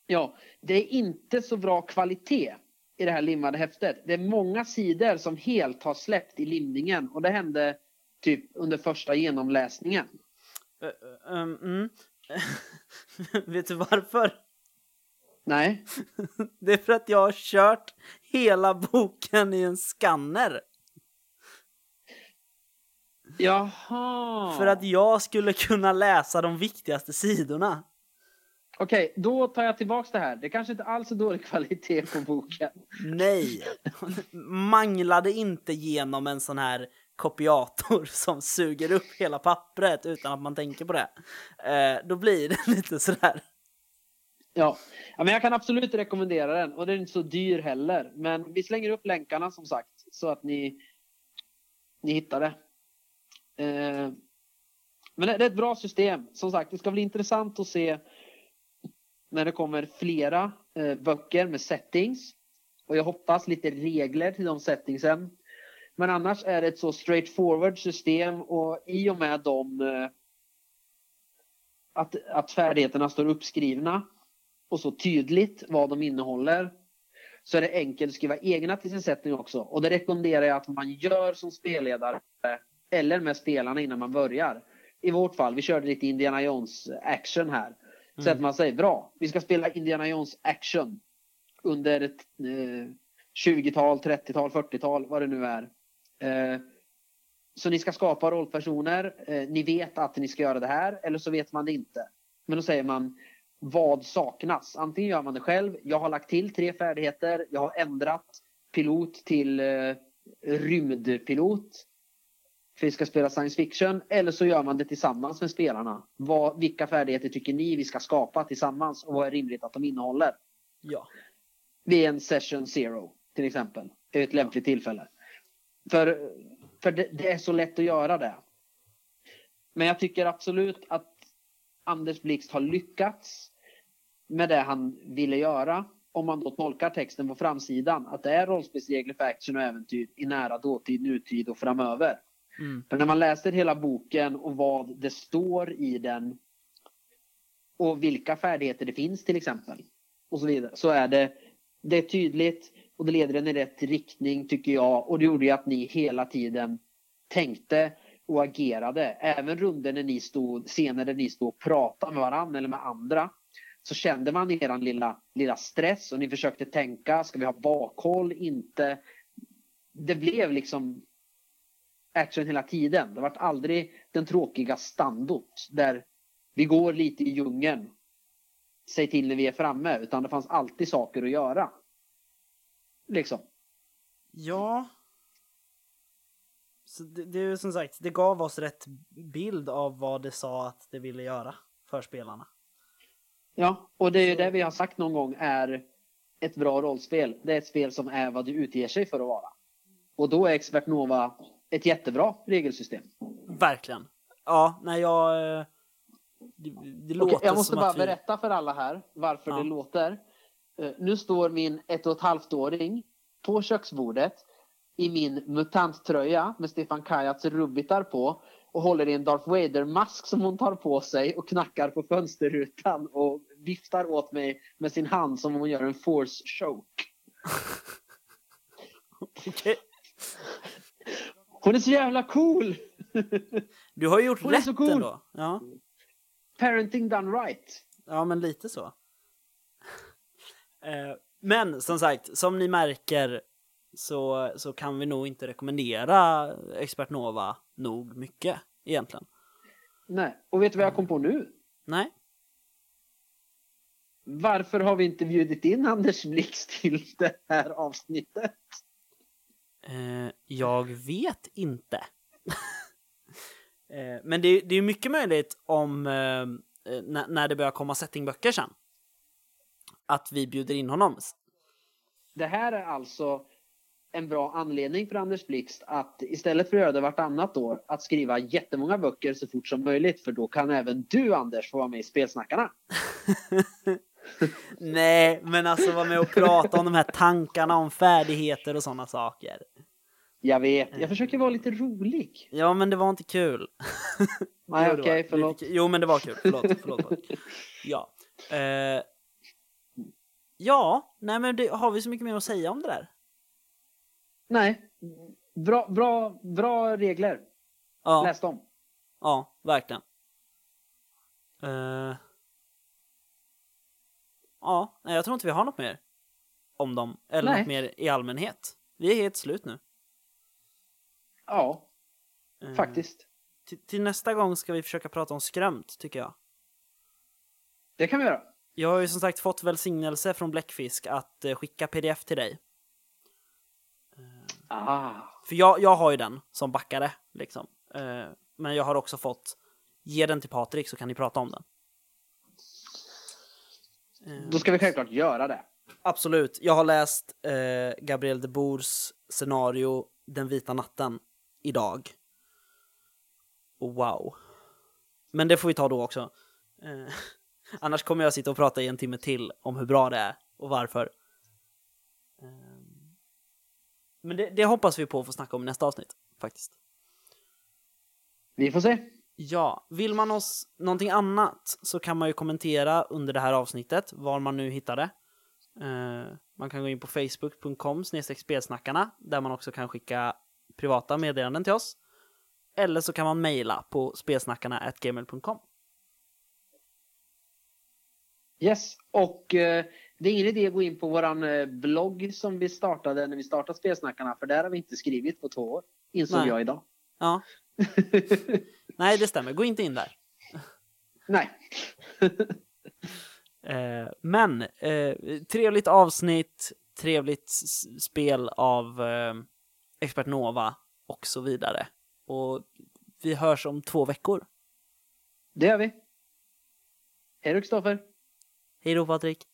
ja, det är inte så bra kvalitet i det här limmade häftet. Det är många sidor som helt har släppt i limningen och det hände typ under första genomläsningen. Uh, um, mm. Vet du varför? Nej, Det är för att jag har kört hela boken i en skanner. Jaha. För att jag skulle kunna läsa de viktigaste sidorna. Okej, då tar jag tillbaks det här. Det kanske inte alls är dålig kvalitet på boken. Nej! Manglade inte genom en sån här kopiator som suger upp hela pappret utan att man tänker på det. Eh, då blir det lite sådär. Ja. ja, men jag kan absolut rekommendera den och den är inte så dyr heller. Men vi slänger upp länkarna som sagt så att ni, ni hittar det. Eh, men det det är ett bra system. Som sagt, det ska bli intressant att se när det kommer flera eh, böcker med settings. Och jag hoppas lite regler till de settingsen. Men annars är det ett så straightforward system och i och med de eh, att, att färdigheterna står uppskrivna och så tydligt vad de innehåller så är det enkelt att skriva egna till sin setting också. Och det rekommenderar jag att man gör som spelledare eller med spelarna innan man börjar. I vårt fall, vi körde lite Indiana Jones action här. Så att man säger bra, vi ska spela Indiana Jones action under ett eh, 20-tal, 30-tal, 40-tal, vad det nu är. Eh, så ni ska skapa rollpersoner, eh, ni vet att ni ska göra det här eller så vet man det inte. Men då säger man vad saknas? Antingen gör man det själv, jag har lagt till tre färdigheter, jag har ändrat pilot till eh, rymdpilot. För vi ska spela science fiction. Eller så gör man det tillsammans med spelarna. Vad, vilka färdigheter tycker ni vi ska skapa tillsammans och vad är rimligt att de innehåller? Ja. vid en session zero till exempel. är ett lämpligt tillfälle. För, för det, det är så lätt att göra det. Men jag tycker absolut att Anders Blixt har lyckats med det han ville göra. Om man då tolkar texten på framsidan att det är rollspelsregler för action och äventyr i nära dåtid, nutid och framöver. Mm. För när man läser hela boken och vad det står i den och vilka färdigheter det finns till exempel och så vidare så är det, det är tydligt och det leder en i rätt riktning tycker jag och det gjorde ju att ni hela tiden tänkte och agerade. Även runder när ni stod, scener där ni stod och pratade med varandra eller med andra så kände man er lilla, lilla stress och ni försökte tänka, ska vi ha bakhåll, inte? Det blev liksom action hela tiden. Det har varit aldrig den tråkiga standot där vi går lite i djungeln. Säg till när vi är framme, utan det fanns alltid saker att göra. Liksom. Ja. Så det, det som sagt, det gav oss rätt bild av vad det sa att det ville göra för spelarna. Ja, och det är ju det vi har sagt någon gång är ett bra rollspel. Det är ett spel som är vad det utger sig för att vara. Och då är Expert Nova ett jättebra regelsystem. Verkligen. Ja, nej jag... eh, Det, det låter Okej, jag måste som bara att vi... berätta för alla här varför Ja. det låter. Eh, Nu står min ett och ett halvt åring på köksbordet i min mutanttröja med Stefan Kajats rubbitar på och håller i en Darth Vader-mask som hon tar på sig och knackar på fönsterrutan och viftar åt mig med sin hand som om hon gör en force choke. Okej. Hon är så jävla cool! Du har ju gjort Hon är rätt så cool. ändå. Ja. Parenting done right. ja, men lite så. Eh, Men som sagt, som ni märker så, så kan vi nog inte rekommendera Expert Nova nog mycket egentligen. Nej, och vet du vad jag kom på nu? Nej? Varför har vi inte bjudit in Anders Blix till det här avsnittet? Eh, jag vet inte. eh, men det, det är mycket möjligt om eh, eh, när, när det börjar komma settingböcker sen. Att vi bjuder in honom. Det här är alltså en bra anledning för Anders Blixt att istället för att göra det vartannat år att skriva jättemånga böcker så fort som möjligt för då kan även du Anders få vara med i Spelsnackarna. Nej, men alltså vara med och prata om de här tankarna om färdigheter och sådana saker. Jag vet, jag försöker vara lite rolig. Ja, men det var inte kul. Nej okej, var förlåt. Jo, men det var kul. Förlåt, förlåt. förlåt. Ja. Eh, ja, nej men det, har vi så mycket mer att säga om det där? Nej, bra, bra, bra regler. Ja, Läs dem. ja verkligen. Eh, ja, nej, jag tror inte vi har något mer om dem. Eller Nej. något mer i allmänhet. Vi är helt slut nu. Ja, Eh, faktiskt. Till, till nästa gång ska vi försöka prata om skrömt, tycker jag. Det kan vi göra. Jag har ju som sagt fått välsignelse från Bläckfisk att eh, skicka pdf till dig. Ah. För jag, jag har ju den som backare, liksom. Eh, men jag har också fått ge den till Patrik så kan ni prata om den. Eh, Då ska vi självklart göra det. absolut. Jag har läst eh, Gabriel de Boers scenario Den vita natten idag. Och wow. Men det får vi ta då också. Eh, annars kommer jag sitta och prata i en timme till om hur bra det är och varför. Eh, men det, det hoppas vi på att få snacka om i nästa avsnitt, faktiskt. Vi får se. Ja, vill man oss någonting annat så kan man ju kommentera under det här avsnittet, var man nu hittar det. Eh, man kan gå in på facebook.com spelsnackarna där man också kan skicka privata meddelanden till oss. Eller så kan man mejla på spelsnackarna.gmail.com. Yes, och eh, det är ingen idé att gå in på våran eh, blogg som vi startade när vi startade Spelsnackarna, för där har vi inte skrivit på två år, insåg Nej. jag idag. Ja, nej det stämmer, gå inte in där. Nej. Eh, men eh, trevligt avsnitt, trevligt spel av eh, Expert Nova och så vidare. Och vi hörs om två veckor. Det gör vi. Hej då Kristoffer. Hej då Patrik!